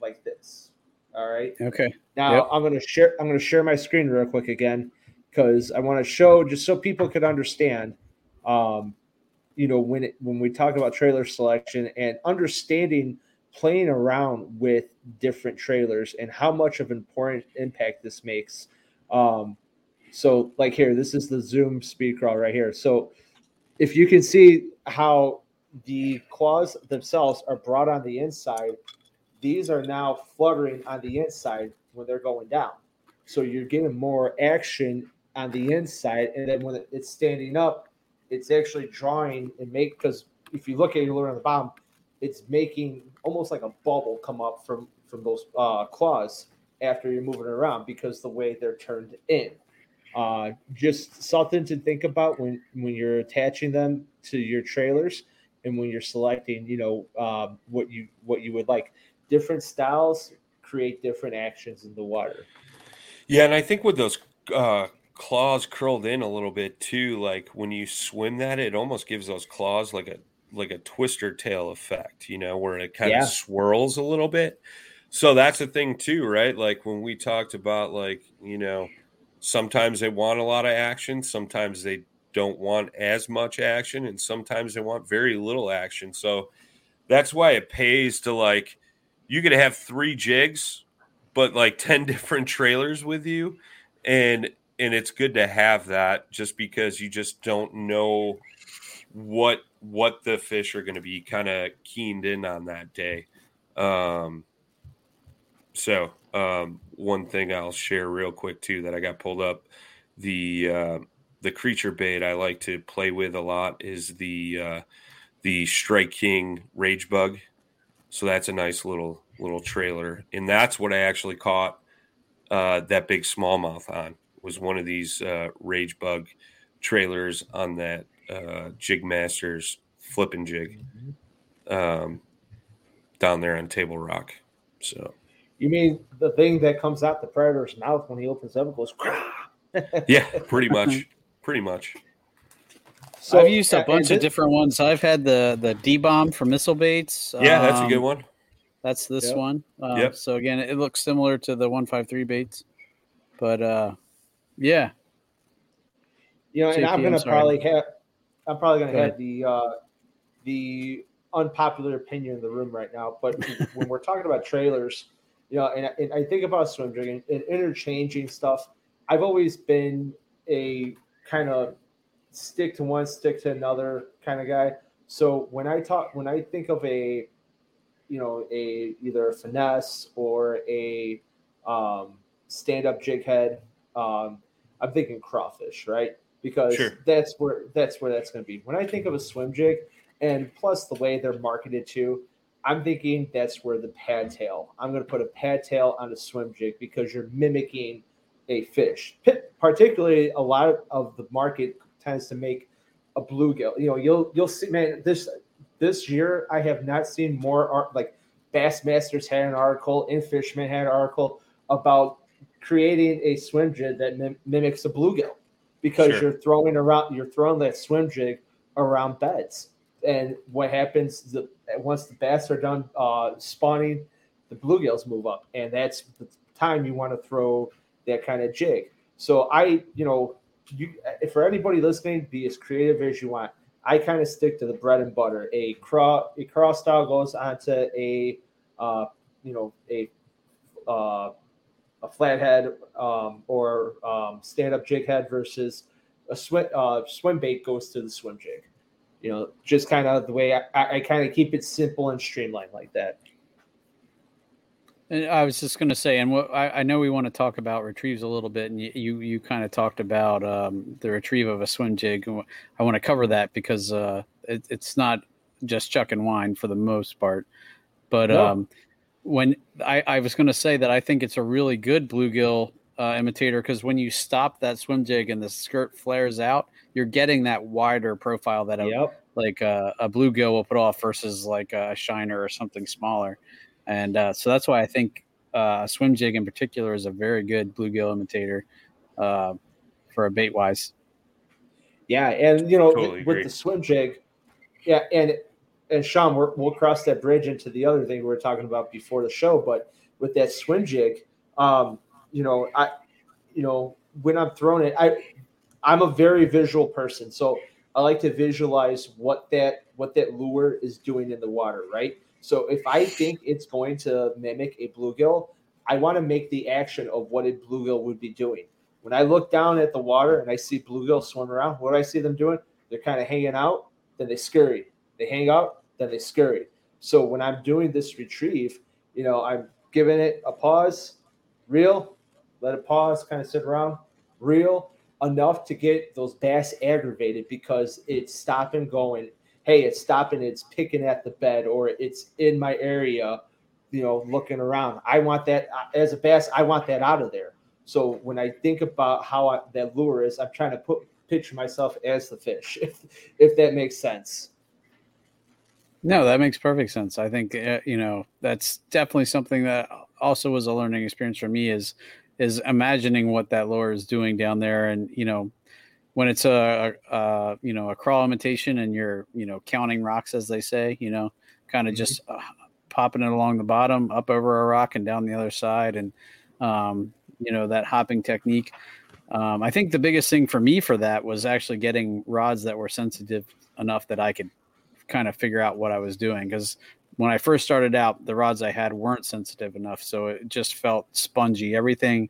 Speaker 3: like this. All right.
Speaker 2: Okay.
Speaker 3: Now yep. I'm gonna share. I'm gonna share my screen real quick again because I want to show just so people could understand. Um, you know when it, when we talk about trailer selection and understanding playing around with different trailers and how much of an important impact this makes um, so like here this is the Zoom Speed Craw right here so if you can see how the claws themselves are brought on the inside these are now fluttering on the inside when they're going down so you're getting more action on the inside and then when it's standing up it's actually drawing and make because if you look at it on the bottom, it's making almost like a bubble come up from from those uh, claws after you're moving around because the way they're turned in. Uh, just something to think about when when you're attaching them to your trailers and when you're selecting, you know, uh, what you what you would like. Different styles create different actions in the water.
Speaker 4: Yeah, and I think with those uh, claws curled in a little bit too. Like when you swim that, it almost gives those claws like a like a twister tail effect, you know, where it kind yeah. of swirls a little bit. So that's a thing too, right? Like when we talked about like, you know, sometimes they want a lot of action, sometimes they don't want as much action, and sometimes they want very little action. So that's why it pays to like you could have three jigs, but like 10 <laughs> different trailers with you. And and it's good to have that just because you just don't know what what the fish are going to be kind of keened in on that day. Um, so um, one thing I'll share real quick too that I got pulled up the uh, the creature bait I like to play with a lot is the uh, the Strike King Rage Bug. So that's a nice little little trailer, and that's what I actually caught uh, that big smallmouth on was one of these uh, Rage Bug trailers on that uh, Jig Masters flipping jig um, down there on Table Rock. So,
Speaker 3: you mean the thing that comes out the predator's mouth when he opens up and goes? <laughs>
Speaker 4: yeah, pretty much, pretty much.
Speaker 2: So I've used a bunch of different ones. I've had the the D bomb for missile baits.
Speaker 4: Yeah, that's a good um, one.
Speaker 2: That's this yep. one. Uh, yep. So again, it looks similar to the one five three baits, but uh, yeah.
Speaker 3: You know, and I'm gonna probably have I'm probably gonna Go have the uh the unpopular opinion in the room right now, but <laughs> when we're talking about trailers, you know, and, and I think about swim jig and, interchanging stuff. I've always been a kind of stick to one, stick to another kind of guy. So when I talk, when I think of a, you know, a either a finesse or a um, stand-up jig head, um, I'm thinking crawfish, right? Because sure. that's where that's where that's going to be. When I think of a swim jig, and plus the way they're marketed to, I'm thinking that's where the pad tail. I'm going to put a pad tail on a swim jig because you're mimicking a fish. Particularly, a lot of the market tends to make a bluegill. You know, you'll you'll see, man. This this year, I have not seen more art like Bassmasters had an article, In-Fisherman had an article about creating a swim jig that mim- mimics a bluegill because sure. you're throwing around you're throwing that swim jig around beds. And what happens the, once the bass are done uh, spawning, the bluegills move up, and that's the time you want to throw that kind of jig. So I, you know, you for anybody listening, be as creative as you want. I kind of stick to the bread and butter. A craw a craw style goes onto a uh, you know a uh, a flathead um, or um, stand up jig head versus a swim uh, swim bait goes to the swim jig. You know, just kind of the way I, I kind of keep it simple and streamlined like that.
Speaker 2: And I was just going to say, and what, I, I, know we want to talk about retrieves a little bit, and you you, you kind of talked about um, the retrieve of a swim jig. I want to cover that because uh, it, it's not just chuck and wind for the most part, but no. um, when I, I was going to say that I think it's a really good bluegill uh, imitator because when you stop that swim jig and the skirt flares out, you're getting that wider profile that a, yep. like a, a bluegill will put off versus like a shiner or something smaller and uh, so that's why I think uh, a swim jig in particular is a very good bluegill imitator uh, for a bait wise.
Speaker 3: Yeah, and you know totally with, the swim jig, yeah, and and Sean, we will cross that bridge into the other thing we were talking about before the show, but with that swim jig, um, you know, I, you know, when I'm throwing it, I, I'm a very visual person, so I like to visualize what that what that lure is doing in the water, right? So if I think it's going to mimic a bluegill, I want to make the action of what a bluegill would be doing. When I look down at the water and I see bluegill swim around, what do I see them doing? They're kind of hanging out, then they scurry. They hang out, then they scurry. So when I'm doing this retrieve, you know, I'm giving it a pause, reel, let it pause, kind of sit around, reel enough to get those bass aggravated because it's stopping going hey, it's stopping, it's picking at the bed, or it's in my area, you know, looking around. I want that uh, as a bass. I want that out of there. So when I think about how I, that lure is, I'm trying to put picture myself as the fish, <laughs> if if that makes sense.
Speaker 2: No, that makes perfect sense. I think uh, you know that's definitely something that also was a learning experience for me is is imagining what that lure is doing down there, and you know when it's a, a, you know a crawl imitation and you're you know counting rocks as they say you know kind of mm-hmm. just uh, popping it along the bottom up over a rock and down the other side and um, you know that hopping technique um, i think the biggest thing for me for that was actually getting rods that were sensitive enough that i could kind of figure out what i was doing because when i first started out the rods i had weren't sensitive enough so it just felt spongy everything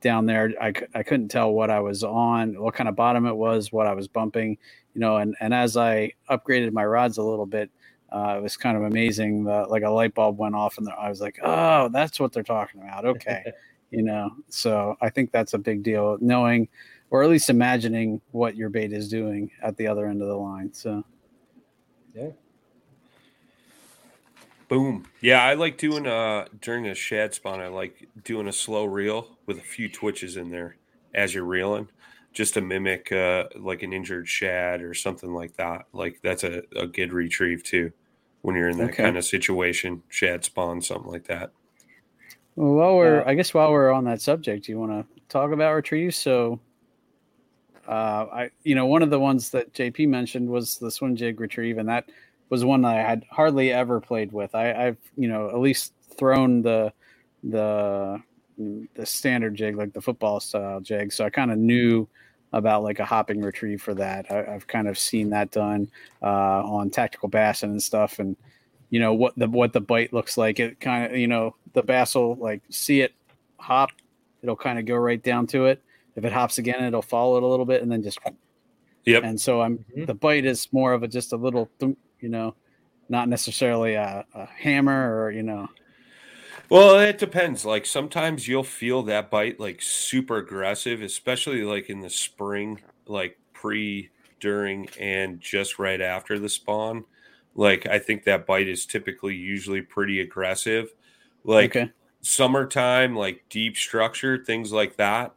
Speaker 2: down there. I, I couldn't tell what I was on, what kind of bottom it was, what I was bumping, you know. And, and as I upgraded my rods a little bit, uh, it was kind of amazing. The, like a light bulb went off, and I was like, oh, that's what they're talking about. Okay. <laughs> you know, so I think that's a big deal, knowing or at least imagining what your bait is doing at the other end of the line. So,
Speaker 3: yeah.
Speaker 4: Boom. Yeah, I like doing uh during a shad spawn. I like doing a slow reel with a few twitches in there as you're reeling, just to mimic uh like an injured shad or something like that. Like that's a, a good retrieve too when you're in that okay. kind of situation, shad spawn, something like that.
Speaker 2: Well, while we're, I guess, while we're on that subject, do you want to talk about retrieves? So, uh, I, you know, one of the ones that JP mentioned was the swim jig retrieve, and that was one I had hardly ever played with. I, have you know at least thrown the the the standard jig like the football style jig, so I kind of knew about like a hopping retrieve for that. I, have kind of seen that done uh, on tactical bassin and stuff, and you know what the what the bite looks like. It kind of you know the bass will like see it hop, it'll kind of go right down to it. If it hops again, it'll follow it a little bit and then just
Speaker 4: Yep.
Speaker 2: And so I'm mm-hmm. the bite is more of a just a little you know, not necessarily a, a hammer or, you know.
Speaker 4: Well, it depends. Like sometimes you'll feel that bite like super aggressive, especially like in the spring, like pre, during, and just right after the spawn. Like I think that bite is typically usually pretty aggressive. Like okay. summertime, like deep structure, things like that.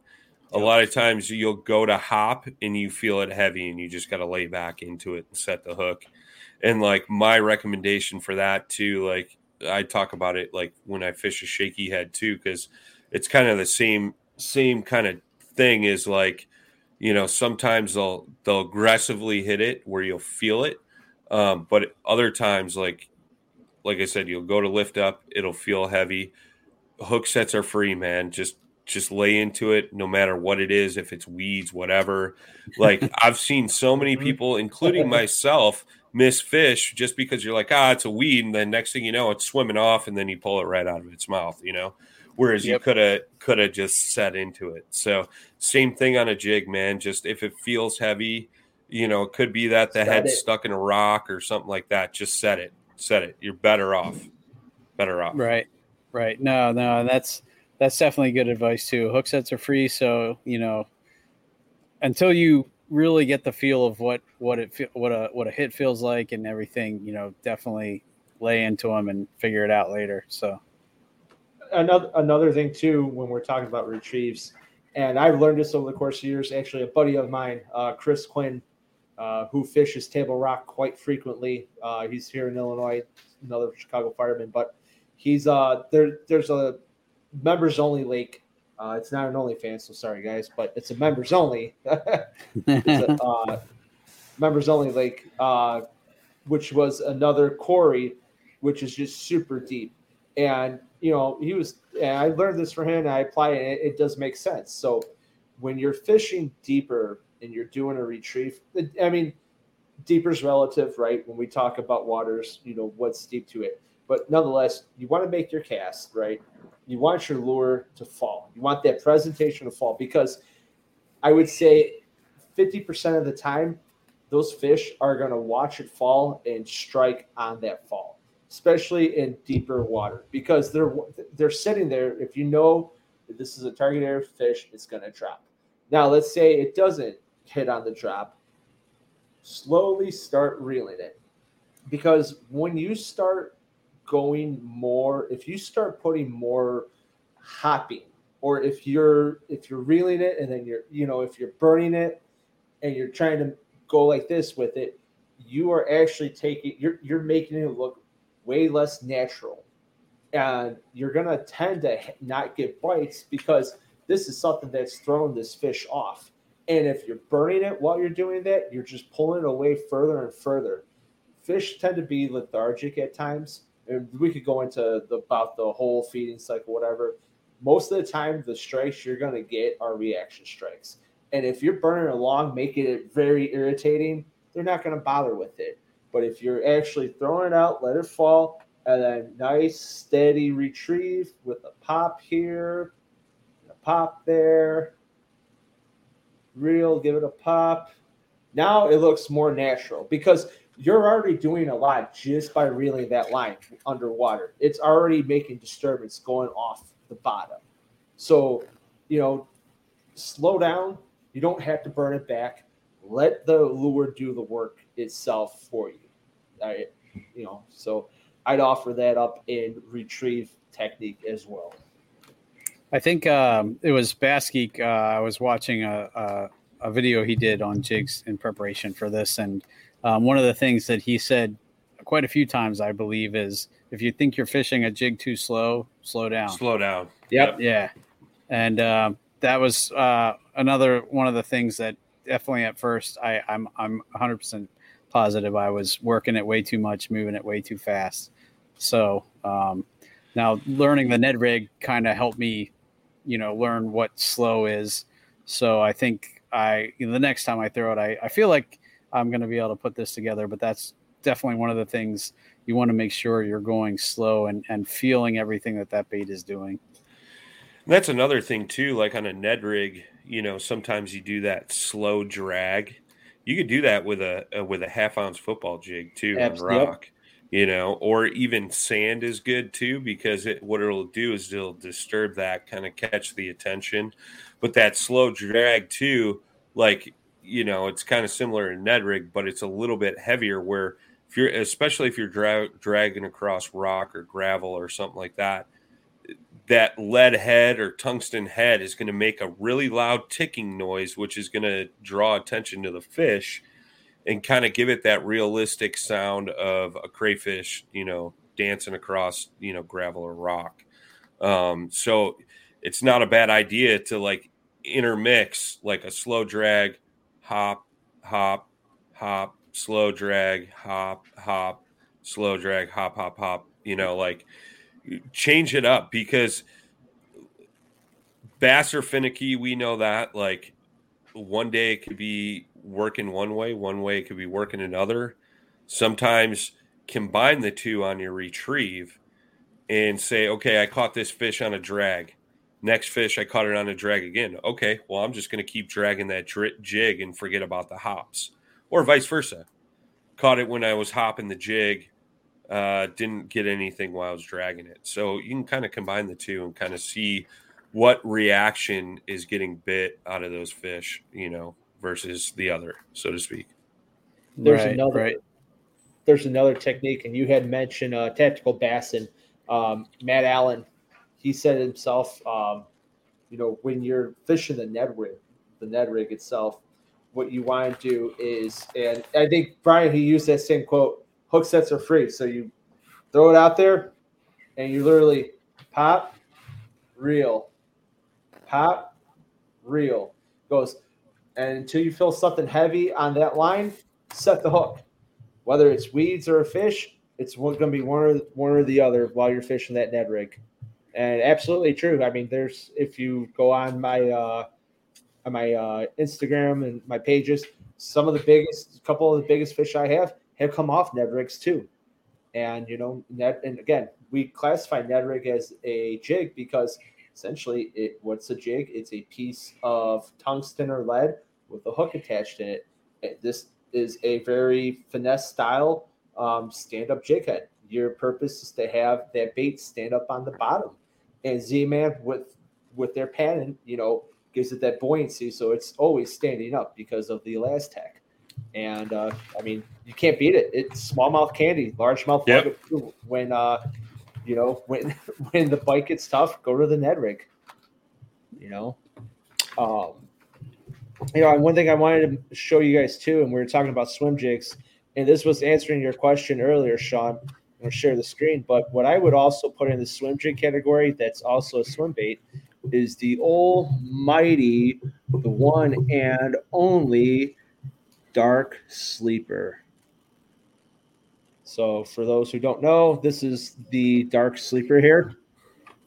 Speaker 4: A lot of times you'll go to hop and you feel it heavy and you just got to lay back into it and set the hook. And like my recommendation for that too, like I talk about it like when I fish a shaky head too, because it's kind of the same same kind of thing is like, you know, sometimes they'll they'll aggressively hit it where you'll feel it. Um, but other times like like I said, you'll go to lift up, it'll feel heavy. Hook sets are free, man. Just just lay into it no matter what it is if it's weeds whatever. Like <laughs> i've seen so many mm-hmm. people including <laughs> myself miss fish just because you're like ah it's a weed and then next thing you know it's swimming off and then you pull it right out of its mouth you know? Whereas yep. you could have could have just set into it. So same thing on a jig man. Just if it feels heavy you know it could be that the set head's it. stuck in a rock or something like that just set it set it. You're better off better off.
Speaker 2: Right right. No no that's that's definitely good advice too. Hook sets are free, so you know until you really get the feel of what what it what a what a hit feels like and everything, you know, definitely lay into them and figure it out later. So
Speaker 3: another another thing too when we're talking about retrieves, and I've learned this over the course of years. Actually, a buddy of mine, uh, Chris Quinn, uh, who fishes Table Rock quite frequently. Uh, he's here in Illinois, another Chicago fireman, but he's uh there. There's a members only lake. Uh, it's not an OnlyFans, so sorry guys, but it's a members only. <laughs> a, <laughs> uh, members only lake, uh, which was another quarry, which is just super deep. And you know, he was. And I learned this from him, and I apply it. it, it does make sense. So when you're fishing deeper and you're doing a retrieve, I mean, deeper is relative, right? When we talk about waters, you know, what's deep to it. But nonetheless, you want to make your cast, right? you want your lure to fall. You want that presentation to fall because I would say 50% of the time, those fish are going to watch it fall and strike on that fall, especially in deeper water because they're they're sitting there. If you know this is a target area fish, it's going to drop. Now, let's say it doesn't hit on the drop. Slowly start reeling it because when you start going more if you start putting more hopping or if you're if you're reeling it and then you're you know if you're burning it and you're trying to go like this with it you are actually taking you're you're making it look way less natural. And you're to tend to not get bites because this is something that's thrown this fish off. And if you're burning it while you're doing that you're just pulling it away further and further. Fish tend to be lethargic at times we could go into the, about the whole feeding cycle, whatever. Most of the time, the strikes you're going to get are reaction strikes. And if you're burning along, making it very irritating, they're not going to bother with it. But if you're actually throwing it out, let it fall, and then nice, steady retrieve with a pop here, a pop there, reel, give it a pop. Now it looks more natural because you're already doing a lot just by reeling that line underwater. It's already making disturbance going off the bottom. So, you know, slow down. You don't have to burn it back. Let the lure do the work itself for you. I, you know, so I'd offer that up in retrieve technique as well.
Speaker 2: I think um, it was Baskeek. Uh, I was watching a, a, a video he did on jigs in preparation for this, and um, one of the things that he said quite a few times, I believe, is if you think you're fishing a jig too slow, slow down.
Speaker 4: Slow down.
Speaker 2: Yep. Yeah. And uh, that was uh, another one of the things that definitely at first I, I'm I'm 100 percent positive I was working it way too much, moving it way too fast. So um, now learning the Ned rig kind of helped me, you know, learn what slow is. So I think I you know, the next time I throw it, I, I feel like I'm going to be able to put this together. But that's definitely one of the things you want to make sure you're going slow and, and feeling everything that that bait is doing.
Speaker 4: And that's another thing too. Like on a Ned rig, you know, sometimes you do that slow drag. You could do that with a, a with a half ounce football jig too on rock. Yep. You know, or even sand is good too because it what it'll do is it'll disturb that, kind of catch the attention. But that slow drag too, like you know, it's kind of similar in Ned rig, but it's a little bit heavier. Where if you're, especially if you're dra- dragging across rock or gravel or something like that, that lead head or tungsten head is going to make a really loud ticking noise, which is going to draw attention to the fish and kind of give it that realistic sound of a crayfish, you know, dancing across, you know, gravel or rock. Um, so it's not a bad idea to like intermix like a slow drag, hop, hop, hop, slow drag, hop, hop, slow drag, hop, hop, hop, you know, like change it up because bass are finicky. We know that. Like one day it could be working one way, one way it could be working another. Sometimes combine the two on your retrieve and say, okay, I caught this fish on a drag. Next fish, I caught it on a drag again. Okay, well, I'm just going to keep dragging that jig and forget about the hops, or vice versa. Caught it when I was hopping the jig, uh, didn't get anything while I was dragging it. So you can kind of combine the two and kind of see what reaction is getting bit out of those fish, you know, versus the other, so to speak.
Speaker 3: There's right, another right. there's another technique, and you had mentioned uh, tactical bassin. Um, Matt Allen, he said himself, um, you know, when you're fishing the Ned rig, the Ned rig itself, what you want to do is, and I think Brian he used that same quote: hook sets are free, so you throw it out there, and you literally pop, reel, pop, reel. Goes and until you feel something heavy on that line, set the hook. Whether it's weeds or a fish, it's going to be one or one or the other while you're fishing that Ned rig. And absolutely true. I mean, there's if you go on my uh, on my uh, Instagram and my pages, some of the biggest, couple of the biggest fish I have have come off Ned rigs too. And you know, Ned, and again, we classify Ned rig as a jig because essentially it what's a jig? It's a piece of tungsten or lead with a hook attached in it. This is a very finesse style um, stand up jig head. Your purpose is to have that bait stand up on the bottom. And Z Man with with their pattern, you know, gives it that buoyancy, so it's always standing up because of the ElaZtech. And uh, I mean, you can't beat it. It's smallmouth candy, largemouth yep. when uh, you know <laughs> when when the bike gets tough, go to the Ned rig. You know, um, you know, one thing I wanted to show you guys too, and we were talking about swim jigs, and this was answering your question earlier, Sean. I'm share the screen, but what I would also put in the swim jig category that's also a swim bait is the almighty, the one and only dark sleeper. So for those who don't know, this is the dark sleeper here.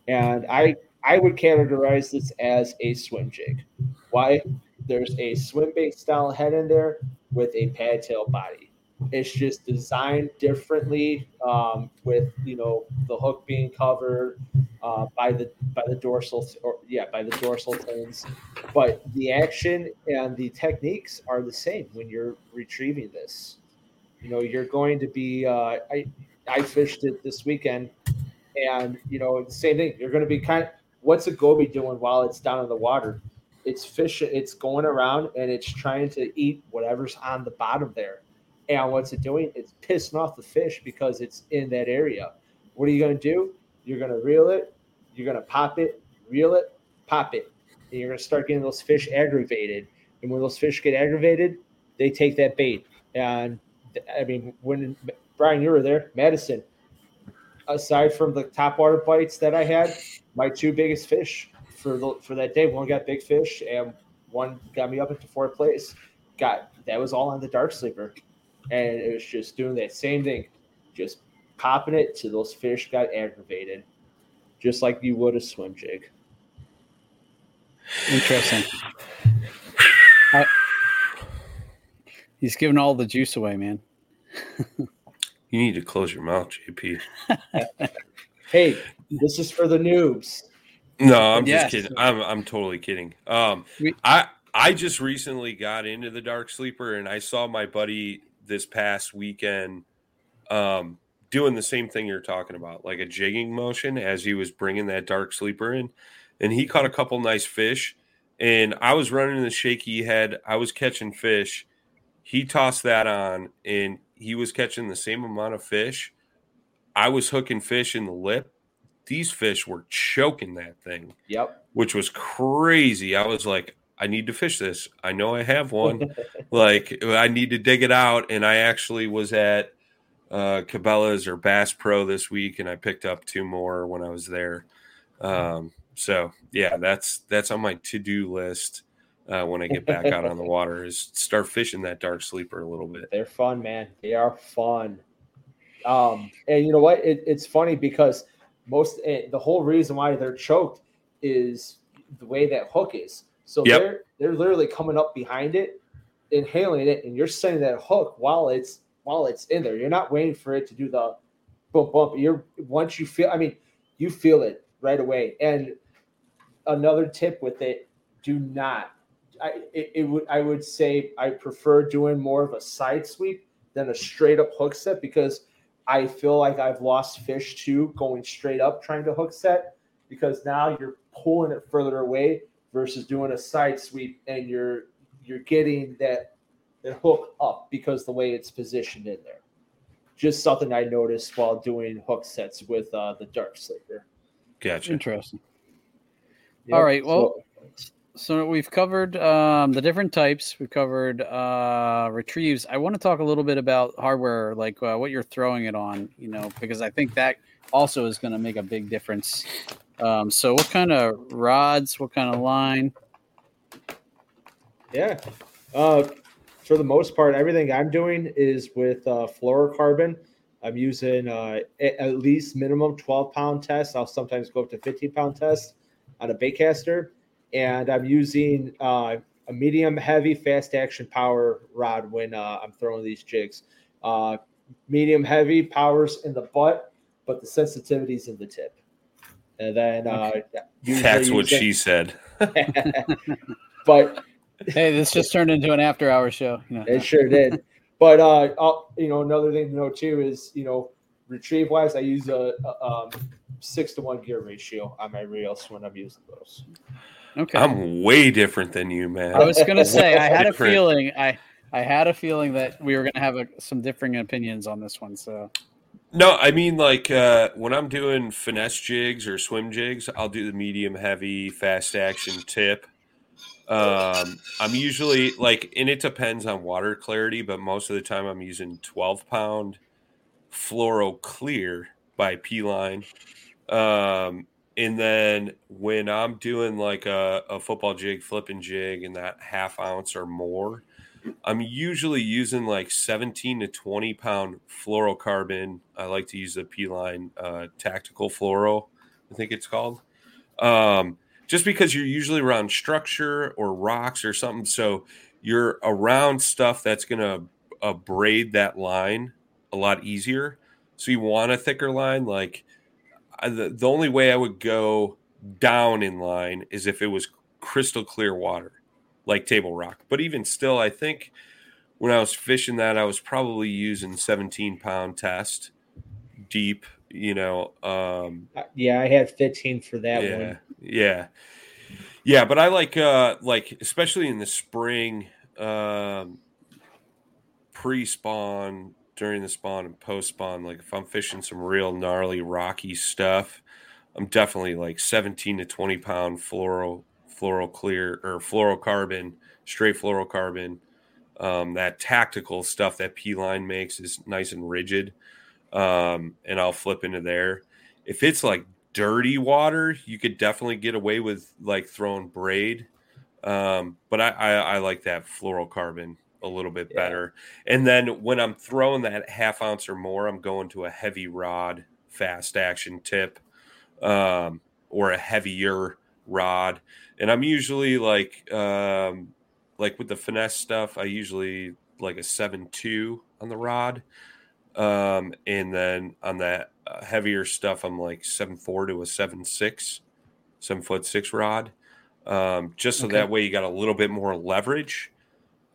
Speaker 3: And I I would categorize this as a swim jig. Why? There's a swim bait style head in there with a pad tail body. It's just designed differently um, with you know the hook being covered uh, by the by the dorsal or yeah by the dorsal fins, but the action and the techniques are the same when you're retrieving this. You know you're going to be uh, I I fished it this weekend, and you know the same thing. You're going to be kind of what's a goby doing while it's down in the water? It's fish. It's going around and it's trying to eat whatever's on the bottom there. And what's it doing? It's pissing off the fish because it's in that area. What are you going to do? You're going to reel it. You're going to pop it, reel it, pop it. And you're going to start getting those fish aggravated. And when those fish get aggravated, they take that bait. And I mean, when Brian, you were there, Madison, aside from the top water bites that I had, my two biggest fish for the for that day. One got big fish, and one got me up into fourth place. Got that was all on the dark sleeper, and it was just doing that same thing, just popping it to those fish got aggravated, just like you would a swim jig.
Speaker 2: Interesting. I, he's giving all the juice away, man.
Speaker 4: you need to close your mouth, JP. <laughs>
Speaker 3: hey, this is for the noobs.
Speaker 4: No, I'm yes. just kidding. I'm I'm totally kidding. Um, I I just recently got into the dark sleeper, and I saw my buddy this past weekend um, doing the same thing you're talking about, like a jigging motion as he was bringing that dark sleeper in, and he caught a couple nice fish. And I was running the shaky head. I was catching fish. He tossed that on, and he was catching the same amount of fish. I was hooking fish in the lip these fish were choking that thing.
Speaker 3: Yep.
Speaker 4: Which was crazy. I was like, I need to fish this. I know I have <laughs> one. like I need to dig it out. And I actually was at uh, Cabela's or Bass Pro this week, and I picked up two more when I was there. Um, so yeah, that's that's on my to do list uh, when I get back out on the <laughs> water is start fishing that dark sleeper a little bit.
Speaker 3: They're fun, man. They are fun. Um, and you know what? It, it's funny because most eh, the whole reason why they're choked is the way that hook is. So yep. they're they're literally coming up behind it, inhaling it, and you're sending that hook while it's while it's in there. You're not waiting for it to do the bump bump. You're once you feel. I mean, you feel it right away. And another tip with it: do not. I it, it would I would say I prefer doing more of a side sweep than a straight up hook set because I feel like I've lost fish too going straight up trying to hook set because now you're pulling it further away versus doing a side sweep and you're you're getting that that hook up because the way it's positioned in there. Just something I noticed while doing hook sets with uh, the dark sleeper.
Speaker 4: Gotcha.
Speaker 2: Interesting. Yep. All right. Well, so, so we've covered um, the different types. We've covered uh, retrieves. I want to talk a little bit about hardware, like uh, what you're throwing it on. You know, because I think that also is going to make a big difference. Um, so, what kind of rods? What kind of line?
Speaker 3: Yeah. Uh, for the most part, everything I'm doing is with uh, fluorocarbon. I'm using uh, at least minimum 12 pound test. I'll sometimes go up to 15 pound test on a baitcaster and I'm using uh, a medium heavy fast action power rod when uh, I'm throwing these jigs. Uh, medium heavy powers in the butt, but the sensitivities in the tip. And then uh,
Speaker 4: that's what she said. <laughs> <laughs>
Speaker 3: but
Speaker 2: hey, this just turned into an after hour show.
Speaker 3: You know. It sure did. But uh, I'll, you know, another thing to know too is you know, retrieve wise, I use a, a um, six to one gear ratio on my reels when I'm using those.
Speaker 4: Okay. I'm way different than you, man.
Speaker 2: I was gonna say I had a feeling I I had a feeling that we were gonna have a, some differing opinions on this one. So
Speaker 4: no, I mean like uh, when I'm doing finesse jigs or swim jigs, I'll do the medium heavy fast action tip. Um, I'm usually like, and it depends on water clarity, but most of the time I'm using 12 pound fluoro clear by P line. Um, and then when I'm doing like a, a football jig, flipping jig, and that half ounce or more, I'm usually using like 17 to 20 pound fluorocarbon. I like to use the P line uh, tactical fluoro, I think it's called. Um, just because you're usually around structure or rocks or something. So you're around stuff that's going to abrade that line a lot easier. So you want a thicker line, like the, the only way I would go down in line is if it was crystal clear water, like Table Rock. But even still, I think when I was fishing that, I was probably using 17 pound test deep, you know. Um,
Speaker 3: uh, yeah, I had 15 for that
Speaker 4: yeah,
Speaker 3: one.
Speaker 4: Yeah. Yeah, but I like uh like especially in the spring, um pre-spawn during the spawn and post spawn. Like if I'm fishing some real gnarly rocky stuff, I'm definitely like 17 to 20 pound fluoro fluoro clear or fluorocarbon, straight fluorocarbon. Um, that tactical stuff that P line makes is nice and rigid. Um, and I'll flip into there. If it's like dirty water, you could definitely get away with like throwing braid. Um, but I, I, I like that fluorocarbon a little bit yeah. better. And then when I'm throwing that half ounce or more, I'm going to a heavy rod, fast action tip, um, or a heavier rod. And I'm usually like, um, like with the finesse stuff, I usually like a seven two on the rod. Um, and then on that uh, heavier stuff, I'm like seven four to a seven six, seven foot six rod. Um, just so okay. that way you got a little bit more leverage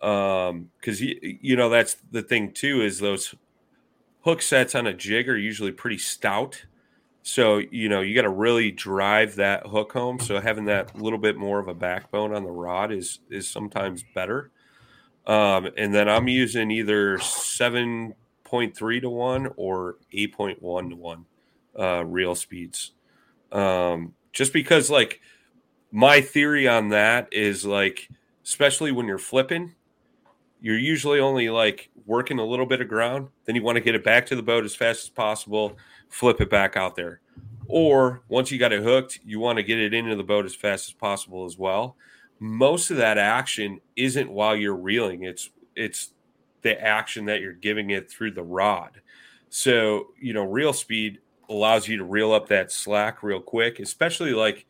Speaker 4: um because you, you know that's the thing too is those hook sets on a jig are usually pretty stout so you know you got to really drive that hook home so having that little bit more of a backbone on the rod is is sometimes better um and then i'm using either 7.3 to 1 or 8.1 to 1 uh reel speeds Um, just because like my theory on that is like, especially when you're flipping, you're usually only like working a little bit of ground. Then you want to get it back to the boat as fast as possible, flip it back out there. Or once you got it hooked, you want to get it into the boat as fast as possible as well. Most of that action isn't while you're reeling. It's it's the action that you're giving it through the rod. So, you know, reel speed allows you to reel up that slack real quick, especially like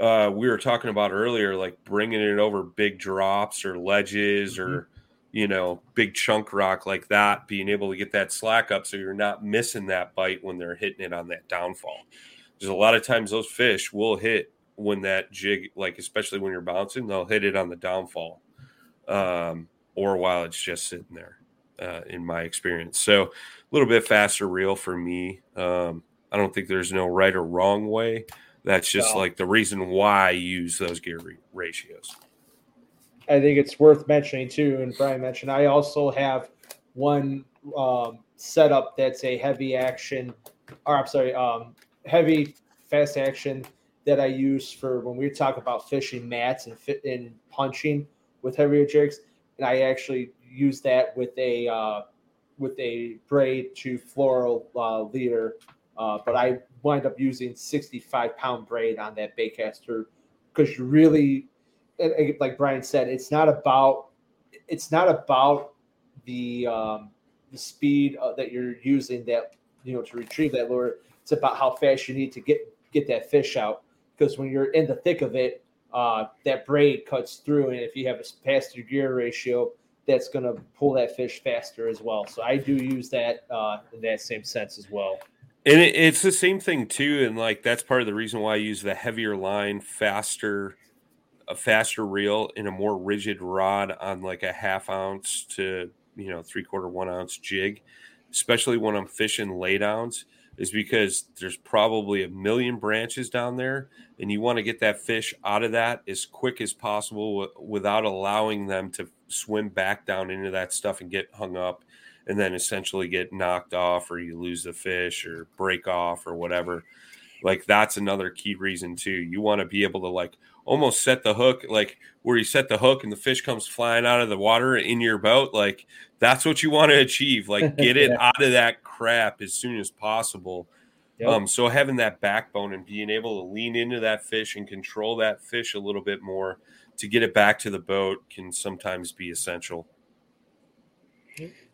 Speaker 4: uh, we were talking about earlier, like bringing it over big drops or ledges mm-hmm. or, you know, big chunk rock like that, being able to get that slack up so you're not missing that bite when they're hitting it on that downfall. There's a lot of times those fish will hit when that jig, like especially when you're bouncing, they'll hit it on the downfall um, or while it's just sitting there, uh, in my experience. So a little bit faster reel for me. Um, I don't think there's no right or wrong way. That's just no. like the reason why I use those gear re- ratios.
Speaker 3: I think it's worth mentioning too, and Brian mentioned I also have one um, setup that's a heavy action, or I'm sorry, um, heavy fast action that I use for when we talk about fishing mats and fit and punching with heavier jigs, and I actually use that with a uh, with a braid to fluoro uh, leader uh, but I wind up using 65 pound braid on that baitcaster because you really, like Brian said, it's not about it's not about the um, the speed uh, that you're using that you know to retrieve that lure. It's about how fast you need to get get that fish out because when you're in the thick of it, uh, that braid cuts through, and if you have a faster gear ratio, that's going to pull that fish faster as well. So I do use that uh, in that same sense as well.
Speaker 4: And it, it's the same thing too, and like that's part of the reason why I use the heavier line, faster, a faster reel in a more rigid rod on like a half ounce to you know three quarter one ounce jig, especially when I'm fishing laydowns, is because there's probably a million branches down there, and you want to get that fish out of that as quick as possible w- without allowing them to swim back down into that stuff and get hung up and then essentially get knocked off or you lose the fish or break off or whatever. Like that's another key reason too. You want to be able to like almost set the hook like where you set the hook and the fish comes flying out of the water in your boat like that's what you want to achieve like <laughs> get it yeah. out of that crap as soon as possible yep. um so having that backbone and being able to lean into that fish and control that fish a little bit more to get it back to the boat can sometimes be essential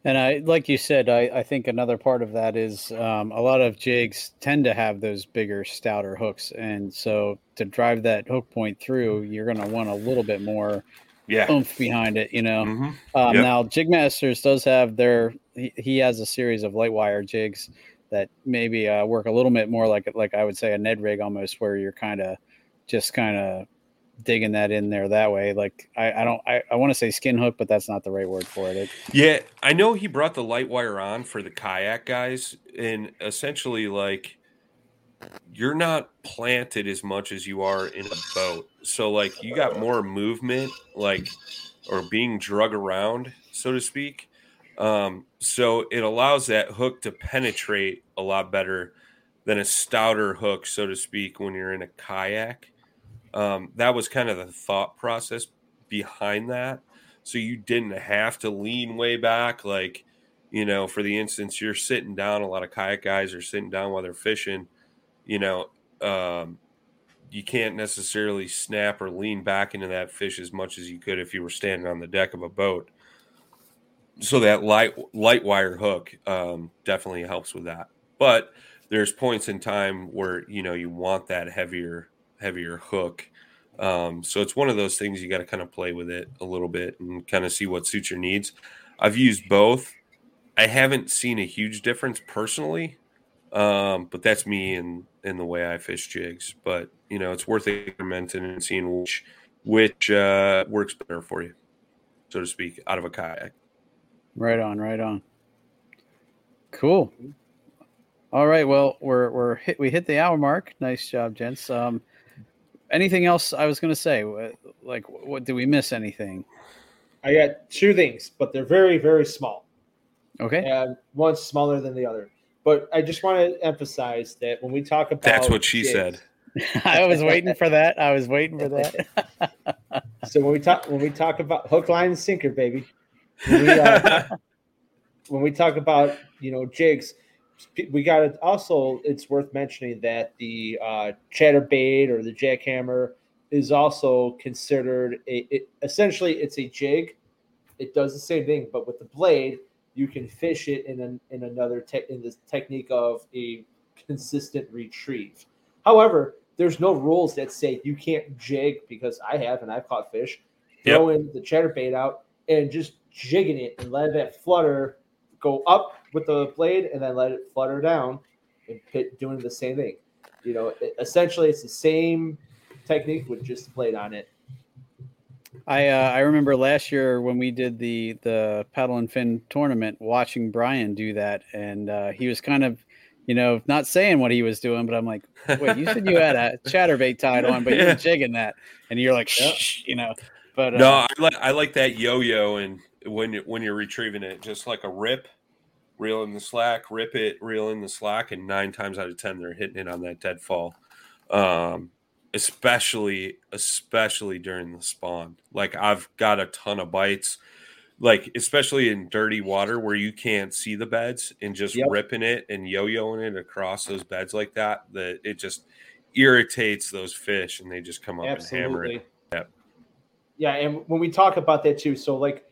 Speaker 2: and I, like you said, I, I think another part of that is um, a lot of jigs tend to have those bigger, stouter hooks, and so to drive that hook point through, you're going to want a little bit more yeah. oomph behind it. You know. Mm-hmm. Um, yep. Now, Jigmasters does have their he, he, has a series of light wire jigs that maybe uh, work a little bit more like like I would say a Ned rig almost, where you're kind of just kind of digging that in there that way. Like I, I don't I, I want to say skin hook, but that's not the right word for it. it.
Speaker 4: Yeah, I know he brought the light wire on for the kayak guys, and essentially like you're not planted as much as you are in a boat. So like you got more movement, like or being drug around, so to speak. Um, so it allows that hook to penetrate a lot better than a stouter hook, so to speak, when you're in a kayak. Um, that was kind of the thought process behind that. So you didn't have to lean way back. Like, you know, for the instance, you're sitting down, a lot of kayak guys are sitting down while they're fishing, you know, um, you can't necessarily snap or lean back into that fish as much as you could if you were standing on the deck of a boat. So that light light wire hook um, definitely helps with that. But there's points in time where you know you want that heavier heavier hook. Um, so it's one of those things you got to kind of play with it a little bit and kind of see what suits your needs. I've used both. I haven't seen a huge difference personally, um, but that's me and in the way I fish jigs. But you know, it's worth experimenting and seeing which which uh, works better for you, so to speak, out of a kayak.
Speaker 2: Right on, right on. Cool. All right. Well, we're we're hit. We hit the hour mark. Nice job, gents. Um, anything else I was going to say? Like, what did we miss? Anything?
Speaker 3: I got two things, but they're very, very small.
Speaker 2: Okay.
Speaker 3: And one's smaller than the other. But I just want to emphasize that when we talk about
Speaker 4: That's what she
Speaker 3: jigs-
Speaker 4: said. <laughs>
Speaker 2: I was waiting for that. I was waiting for that. <laughs>
Speaker 3: So when we talk when we talk about hook, line, and sinker, baby, when we, uh, <laughs> when we talk about you know jigs, we got to also. It's worth mentioning that the uh, chatterbait or the jackhammer is also considered a. It, essentially, it's a jig. It does the same thing, but with the blade, you can fish it in an, in another te- in the technique of a consistent retrieve. However, there's no rules that say you can't jig because I have and I've caught fish
Speaker 4: Yep.
Speaker 3: throwing the chatterbait out and just jigging it and let that flutter go up with the blade and then let it flutter down and pit doing the same thing. You know, it- essentially it's the same technique with just the blade on it.
Speaker 2: I uh, I remember last year when we did the the paddle and fin tournament, watching Brian do that, and uh, he was kind of, you know, not saying what he was doing, but I'm like, wait, you said you had a <laughs> chatterbait tied on, but you're jigging that, and you're like,
Speaker 3: Yep.
Speaker 2: shh, you know. But uh,
Speaker 4: No, I like I like that yo-yo and when when you're retrieving it, just like a rip, reel in the slack, rip it, reel in the slack, and nine times out of ten they're hitting it on that deadfall. Um, especially especially during the spawn. Like I've got a ton of bites, like especially in dirty water where you can't see the beds and just
Speaker 3: Yep.
Speaker 4: ripping it and yo-yoing it across those beds like that. That it just irritates those fish and they just come up and hammer it. Yep.
Speaker 3: Yeah, and when we talk about that too, so like,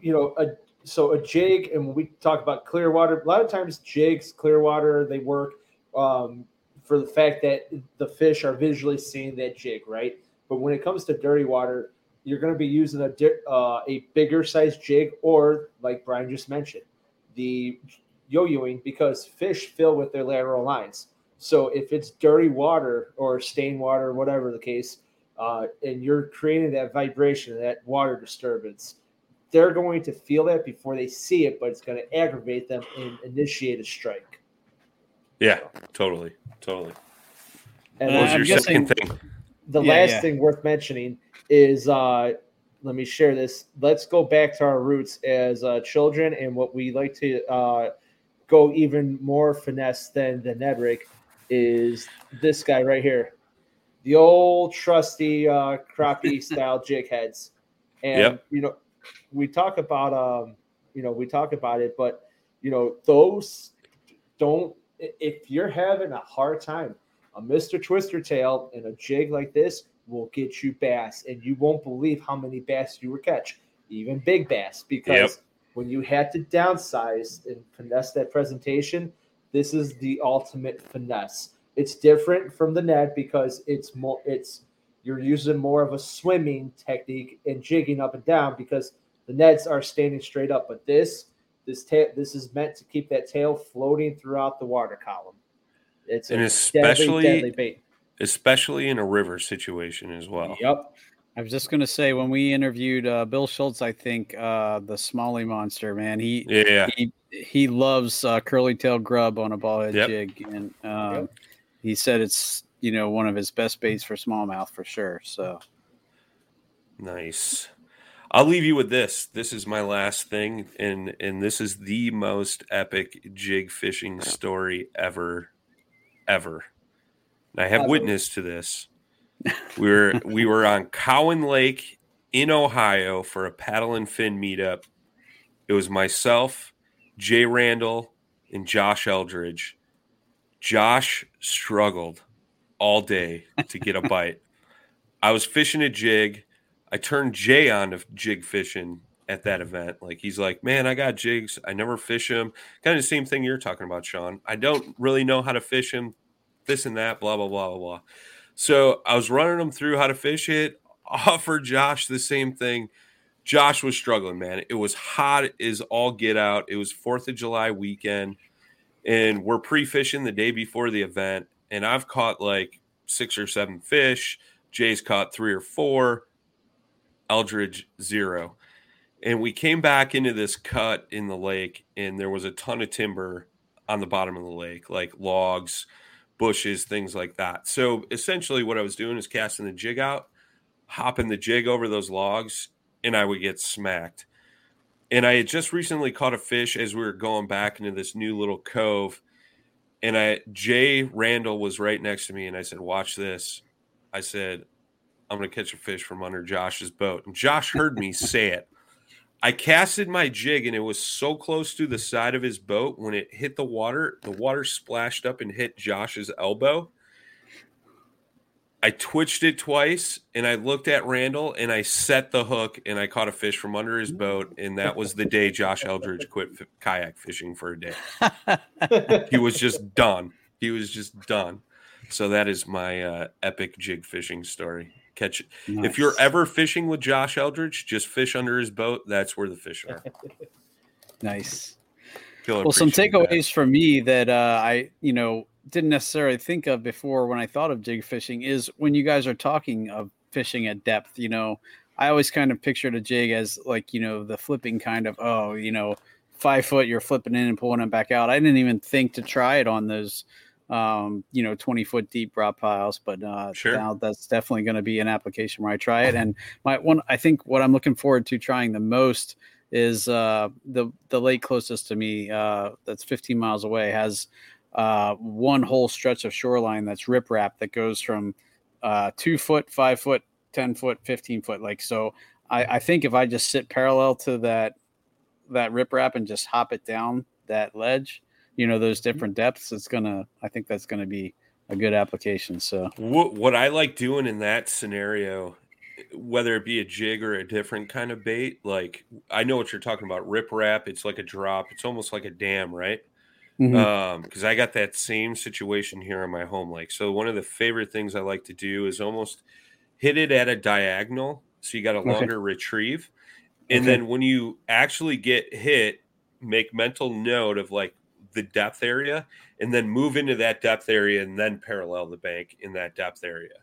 Speaker 3: you know, a so a jig, and when we talk about clear water, a lot of times jigs, clear water, they work um, for the fact that the fish are visually seeing that jig, right? But when it comes to dirty water, you're going to be using a uh, a bigger size jig, or like Brian just mentioned, the yo-yoing because fish fill with their lateral lines. So if it's dirty water or stained water, whatever the case, uh, and you're creating that vibration, that water disturbance, they're going to feel that before they see it, but it's going to aggravate them and initiate a strike.
Speaker 4: Yeah, totally, totally.
Speaker 3: And
Speaker 2: Uh,
Speaker 4: What was
Speaker 2: I'm
Speaker 4: your
Speaker 2: guessing-
Speaker 4: second thing?
Speaker 3: the
Speaker 2: Yeah,
Speaker 3: last
Speaker 2: yeah.
Speaker 3: thing worth mentioning is uh, let me share this. Let's go back to our roots as uh, children and what we like to uh, go even more finesse than the Ned rig is this guy right here. The old trusty uh, crappie <laughs> style jig heads. And,
Speaker 4: Yep.
Speaker 3: you know, we talk about, um, you know, we talk about it, but, you know, those don't, if you're having a hard time, a Mr. Twister tail and a jig like this will get you bass, and you won't believe how many bass you will catch, even big bass, because
Speaker 4: Yep.
Speaker 3: when you had to downsize and finesse that presentation, this is the ultimate finesse. It's different from the Ned because it's more it's you're using more of a swimming technique and jigging up and down because the Neds are standing straight up. But this this tail this is meant to keep that tail floating throughout the water column. It's a
Speaker 4: And
Speaker 3: deadly,
Speaker 4: especially
Speaker 3: deadly bait.
Speaker 4: especially in a river situation as well.
Speaker 3: Yep.
Speaker 2: I was just gonna say when we interviewed uh, Bill Schultz, I think uh, the Smalley monster man, he
Speaker 4: Yeah,
Speaker 2: he he loves uh, curly tail grub on a ballhead
Speaker 4: Yep.
Speaker 2: jig, and um,
Speaker 3: Yep.
Speaker 2: he said it's you know one of his best baits for smallmouth for sure. So
Speaker 4: nice. I'll leave you with this. This is my last thing, and and this is the most epic jig fishing story ever, ever. And I have witness to this. We were <laughs> we were on Cowan Lake in Ohio for a paddle and fin meetup. It was myself, Jay Randall, and Josh Eldridge. Josh struggled all day to get a bite. I was fishing a jig. I turned Jay on to jig fishing at that event. Like he's like, man, I got jigs. I never fish them. Kind of the same thing you're talking about, Sean. I don't really know how to fish them. This and that, blah blah blah blah blah. So I was running them through how to fish it. <laughs> Offered Josh the same thing. Josh was struggling, man. It was hot as all get out. It was Fourth of July weekend, and we're pre-fishing the day before the event. And I've caught like six or seven fish. Jay's caught three or four. Eldridge zero. And we came back into this cut in the lake, and there was a ton of timber on the bottom of the lake, like logs, bushes, things like that. So essentially, what I was doing is casting the jig out, hopping the jig over those logs, and I would get smacked. And I had just recently caught a fish as we were going back into this new little cove, and I Jay Randall was right next to me, and I said, "Watch this." I said, "I'm going to catch a fish from under Josh's boat," and Josh heard me <laughs> say it. I casted my jig, and it was so close to the side of his boat when it hit the water. The water splashed up and hit Josh's elbow. I twitched it twice and I looked at Randall and I set the hook and I caught a fish from under his boat. And that was the day Josh Eldridge quit f- kayak fishing for a day. he was just done. He was just done. So that is my uh, epic jig fishing story. Catch nice. if you're ever fishing with Josh Eldridge, just fish under his boat. That's where the fish are. <laughs>
Speaker 2: nice. well, some takeaways that. for me that uh, I, you know, didn't necessarily think of before when I thought of jig fishing is when you guys are talking of fishing at depth, you know, I always kind of pictured a jig as like, you know, the flipping kind of, oh, you know, five foot, you're flipping in and pulling it back out. I didn't even think to try it on those, um, you know, 20 foot deep drop piles, but uh, sure. now that's definitely going to be an application where I try it. And my one, I think what I'm looking forward to trying the most is uh, the, the lake closest to me, uh, that's 15 miles away has uh, one whole stretch of shoreline that's riprap that goes from uh, two foot, five foot, 10 foot, 15 foot. Like, so I, I think if I just sit parallel to that, that riprap and just hop it down that ledge, you know, those mm-hmm. different depths, it's going to, I think that's going to be a good application. So
Speaker 4: what, what I like doing in that scenario, whether it be a jig or a different kind of bait, like I know what you're talking about. Riprap, it's like a drop. It's almost like a dam, right? Mm-hmm. Um, because I got that same situation here on my home lake. So one of the favorite things I like to do is almost hit it at a diagonal, so you got a longer okay. retrieve, and okay. then when you actually get hit, make mental note of like the depth area, and then move into that depth area, and then parallel the bank in that depth area.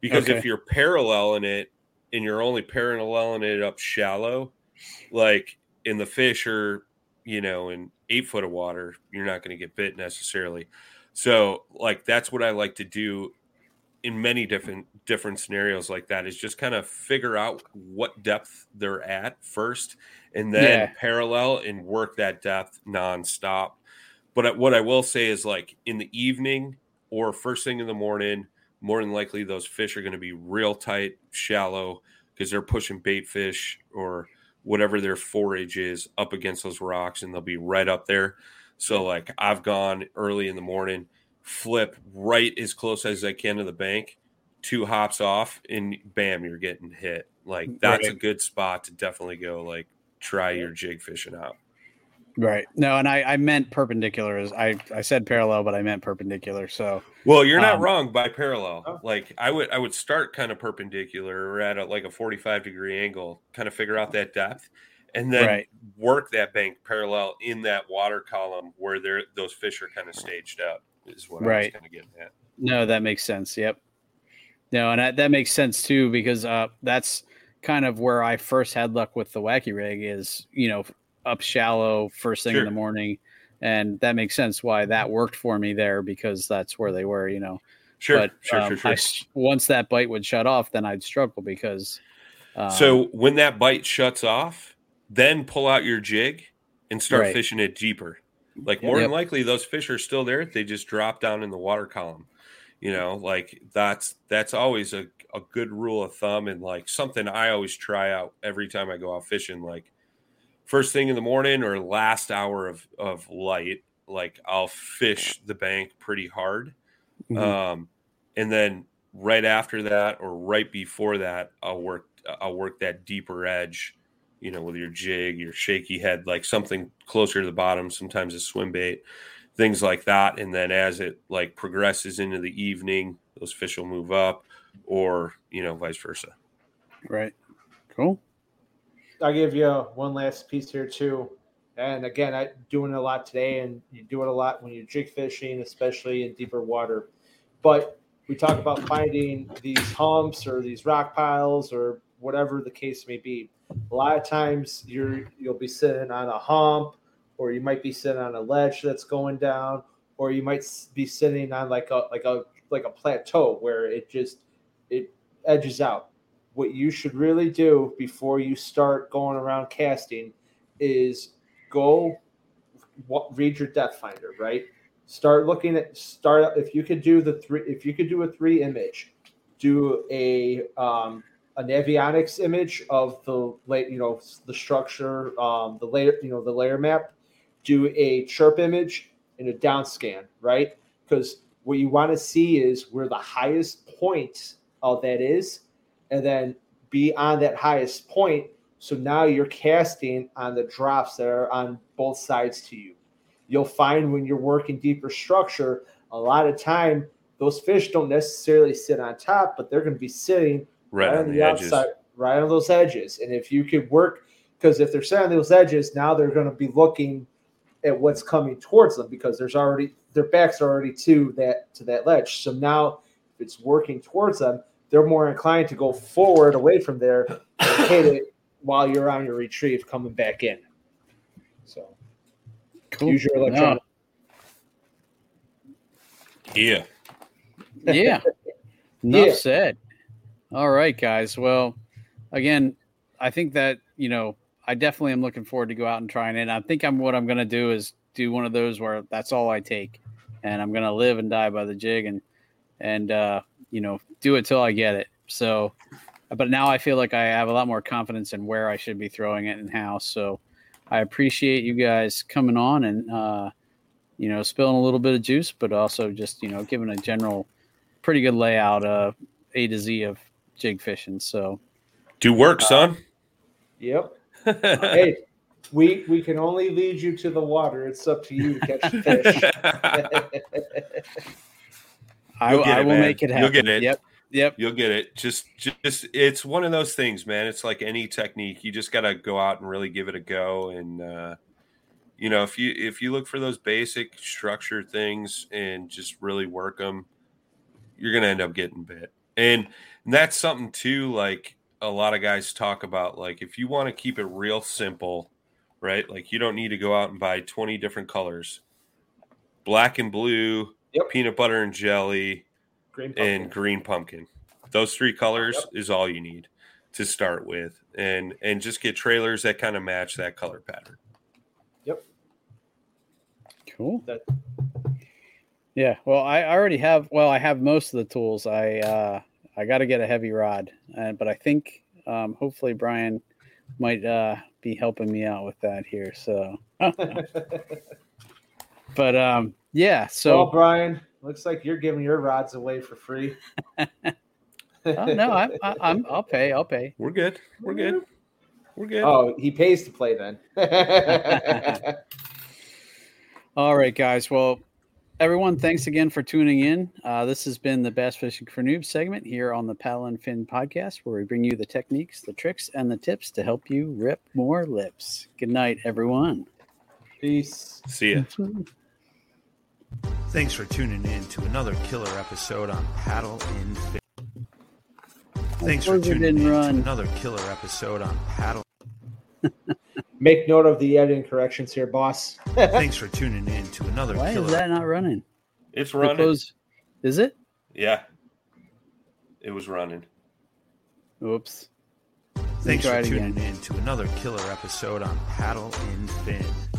Speaker 4: Because okay. if you're paralleling it and you're only paralleling it up shallow, like in the fish are, you know, in eight foot of water, you're not going to get bit necessarily. So, like, that's what I like to do in many different different scenarios like that is just kind of figure out what depth they're at first and then yeah. parallel and work that depth nonstop. But what I will say is like in the evening or first thing in the morning, more than likely those fish are going to be real tight, shallow because they're pushing bait fish or whatever their forage is up against those rocks and they'll be right up there. So like I've gone early in the morning, flip right as close as I can to the bank, two hops off, and bam, you're getting hit. Like that's right. a good spot to definitely go like try your jig fishing out.
Speaker 2: Right. No, and I, I meant perpendicular. As I, I said parallel, but I meant perpendicular. So
Speaker 4: well, you're not um, wrong by parallel. Oh. Like I would I would start kind of perpendicular or at a, like a 45 degree angle, kind of figure out that depth, and then right. work that bank parallel in that water column where there those fish are kind of staged up. Is what right. I was kind of getting at.
Speaker 2: No, that makes sense. Yep. No, and that, that makes sense too because uh, that's kind of where I first had luck with the wacky rig is you know up shallow first thing sure. in the morning and that makes sense why that worked for me there because that's where they were you know
Speaker 4: sure but sure, um, sure,
Speaker 2: sure. I, once that bite would shut off then i'd struggle because
Speaker 4: um, so when that bite shuts off then pull out your jig and start right. fishing it deeper like more yep. than likely those fish are still there they just drop down in the water column you know like that's that's always a, a good rule of thumb and like something i always try out every time i go out fishing like first thing in the morning or last hour of, of light, like I'll fish the bank pretty hard. Mm-hmm. Um, and then right after that or right before that, I'll work, I'll work that deeper edge, you know, with your jig, your shaky head, like something closer to the bottom, sometimes a swim bait, things like that. And then as it like progresses into the evening, those fish will move up or, you know, vice versa.
Speaker 2: Right. Cool.
Speaker 3: I'll give you one last piece here too. And again, I doing a lot today, and you do it a lot when you're jig fishing, especially in deeper water. But we talk about finding these humps or these rock piles or whatever the case may be. A lot of times you're you'll be sitting on a hump, or you might be sitting on a ledge that's going down, or you might be sitting on like a like a like a plateau where it just it edges out what you should really do before you start going around casting is go read your depth finder, right? Start looking at start if you could do the three if you could do a three image, do a um, an avionics image of the late you know the structure um, the layer you know the layer map, do a chirp image and a down scan right because what you want to see is where the highest point of that is, and then be on that highest point. So now you're casting on the drops that are on both sides to you you'll find when you're working deeper structure, a lot of time those fish don't necessarily sit on top, but they're going to be sitting
Speaker 4: right, right on, the, the outside,
Speaker 3: right on those edges. And if you could work, because if they're sitting on those edges, now they're going to be looking at what's coming towards them because there's already their backs are already to that to that ledge. So now if it's working towards them, they're more inclined to go forward away from there and hit it while you're on your retrieve coming back in. So Cool. Use your electronic.
Speaker 4: Yeah.
Speaker 2: Yeah. <laughs> Enough yeah. said. All right, guys. Well, again, I think that, you know, I definitely am looking forward to go out and trying it. And I think I'm what I'm going to do is do one of those where that's all I take and I'm going to live and die by the jig and, and, uh, you know, do it till I get it. So, but now I feel like I have a lot more confidence in where I should be throwing it and how. So, I appreciate you guys coming on and uh, you know spilling a little bit of juice, but also just you know giving a general pretty good layout of A to Z of jig fishing. So
Speaker 4: do work, uh, son.
Speaker 3: Yep. <laughs> hey, we we can only lead you to the water. It's up to you to catch the fish. <laughs>
Speaker 2: I, I, will man. make it happen.
Speaker 4: You'll get it.
Speaker 2: Yep. Yep.
Speaker 4: You'll get it. Just just it's one of those things, man. It's like any technique. You just got to go out and really give it a go and uh you know, if you if you look for those basic structure things and just really work them, you're going to end up getting bit. And, and that's something too like a lot of guys talk about like if you want to keep it real simple, right? Like you don't need to go out and buy 20 different colors. Black and blue, yep. peanut butter and jelly, green and green pumpkin. Those three colors yep. is all you need to start with, and and just get trailers that kind of match that color pattern.
Speaker 3: Yep.
Speaker 2: Cool. That. Yeah. Well, I already have. Well, I have most of the tools. I uh, I got to get a heavy rod, and but I think um, hopefully Brian might uh, be helping me out with that here. So. <laughs> <laughs> but um, yeah. So
Speaker 3: well, Brian, Looks like you're giving your rods away for free. <laughs>
Speaker 2: oh, no, I'm, I'm, I'll pay. I'll pay.
Speaker 4: We're good. We're good. We're good.
Speaker 3: Oh, he pays to play then. <laughs>
Speaker 2: All right, guys. Well, everyone, thanks again for tuning in. Uh, this has been the Bass Fishing for Noobs segment here on the Paddle and Fin podcast, where we bring you the techniques, the tricks, and the tips to help you rip more lips. Good night, everyone.
Speaker 3: Peace.
Speaker 4: See ya.
Speaker 5: Thanks for tuning in to another killer episode on Paddle in Fin. Thanks for tuning in run. to another killer episode on Paddle. <laughs>
Speaker 3: Make note of the editing corrections here, boss. <laughs>
Speaker 5: Thanks for tuning in to another
Speaker 2: Why
Speaker 5: killer.
Speaker 2: is that not running?
Speaker 4: It's running. Close...
Speaker 2: Is it?
Speaker 4: Yeah. It was running.
Speaker 2: Oops.
Speaker 5: Thanks for tuning again. in to another killer episode on Paddle in Fin.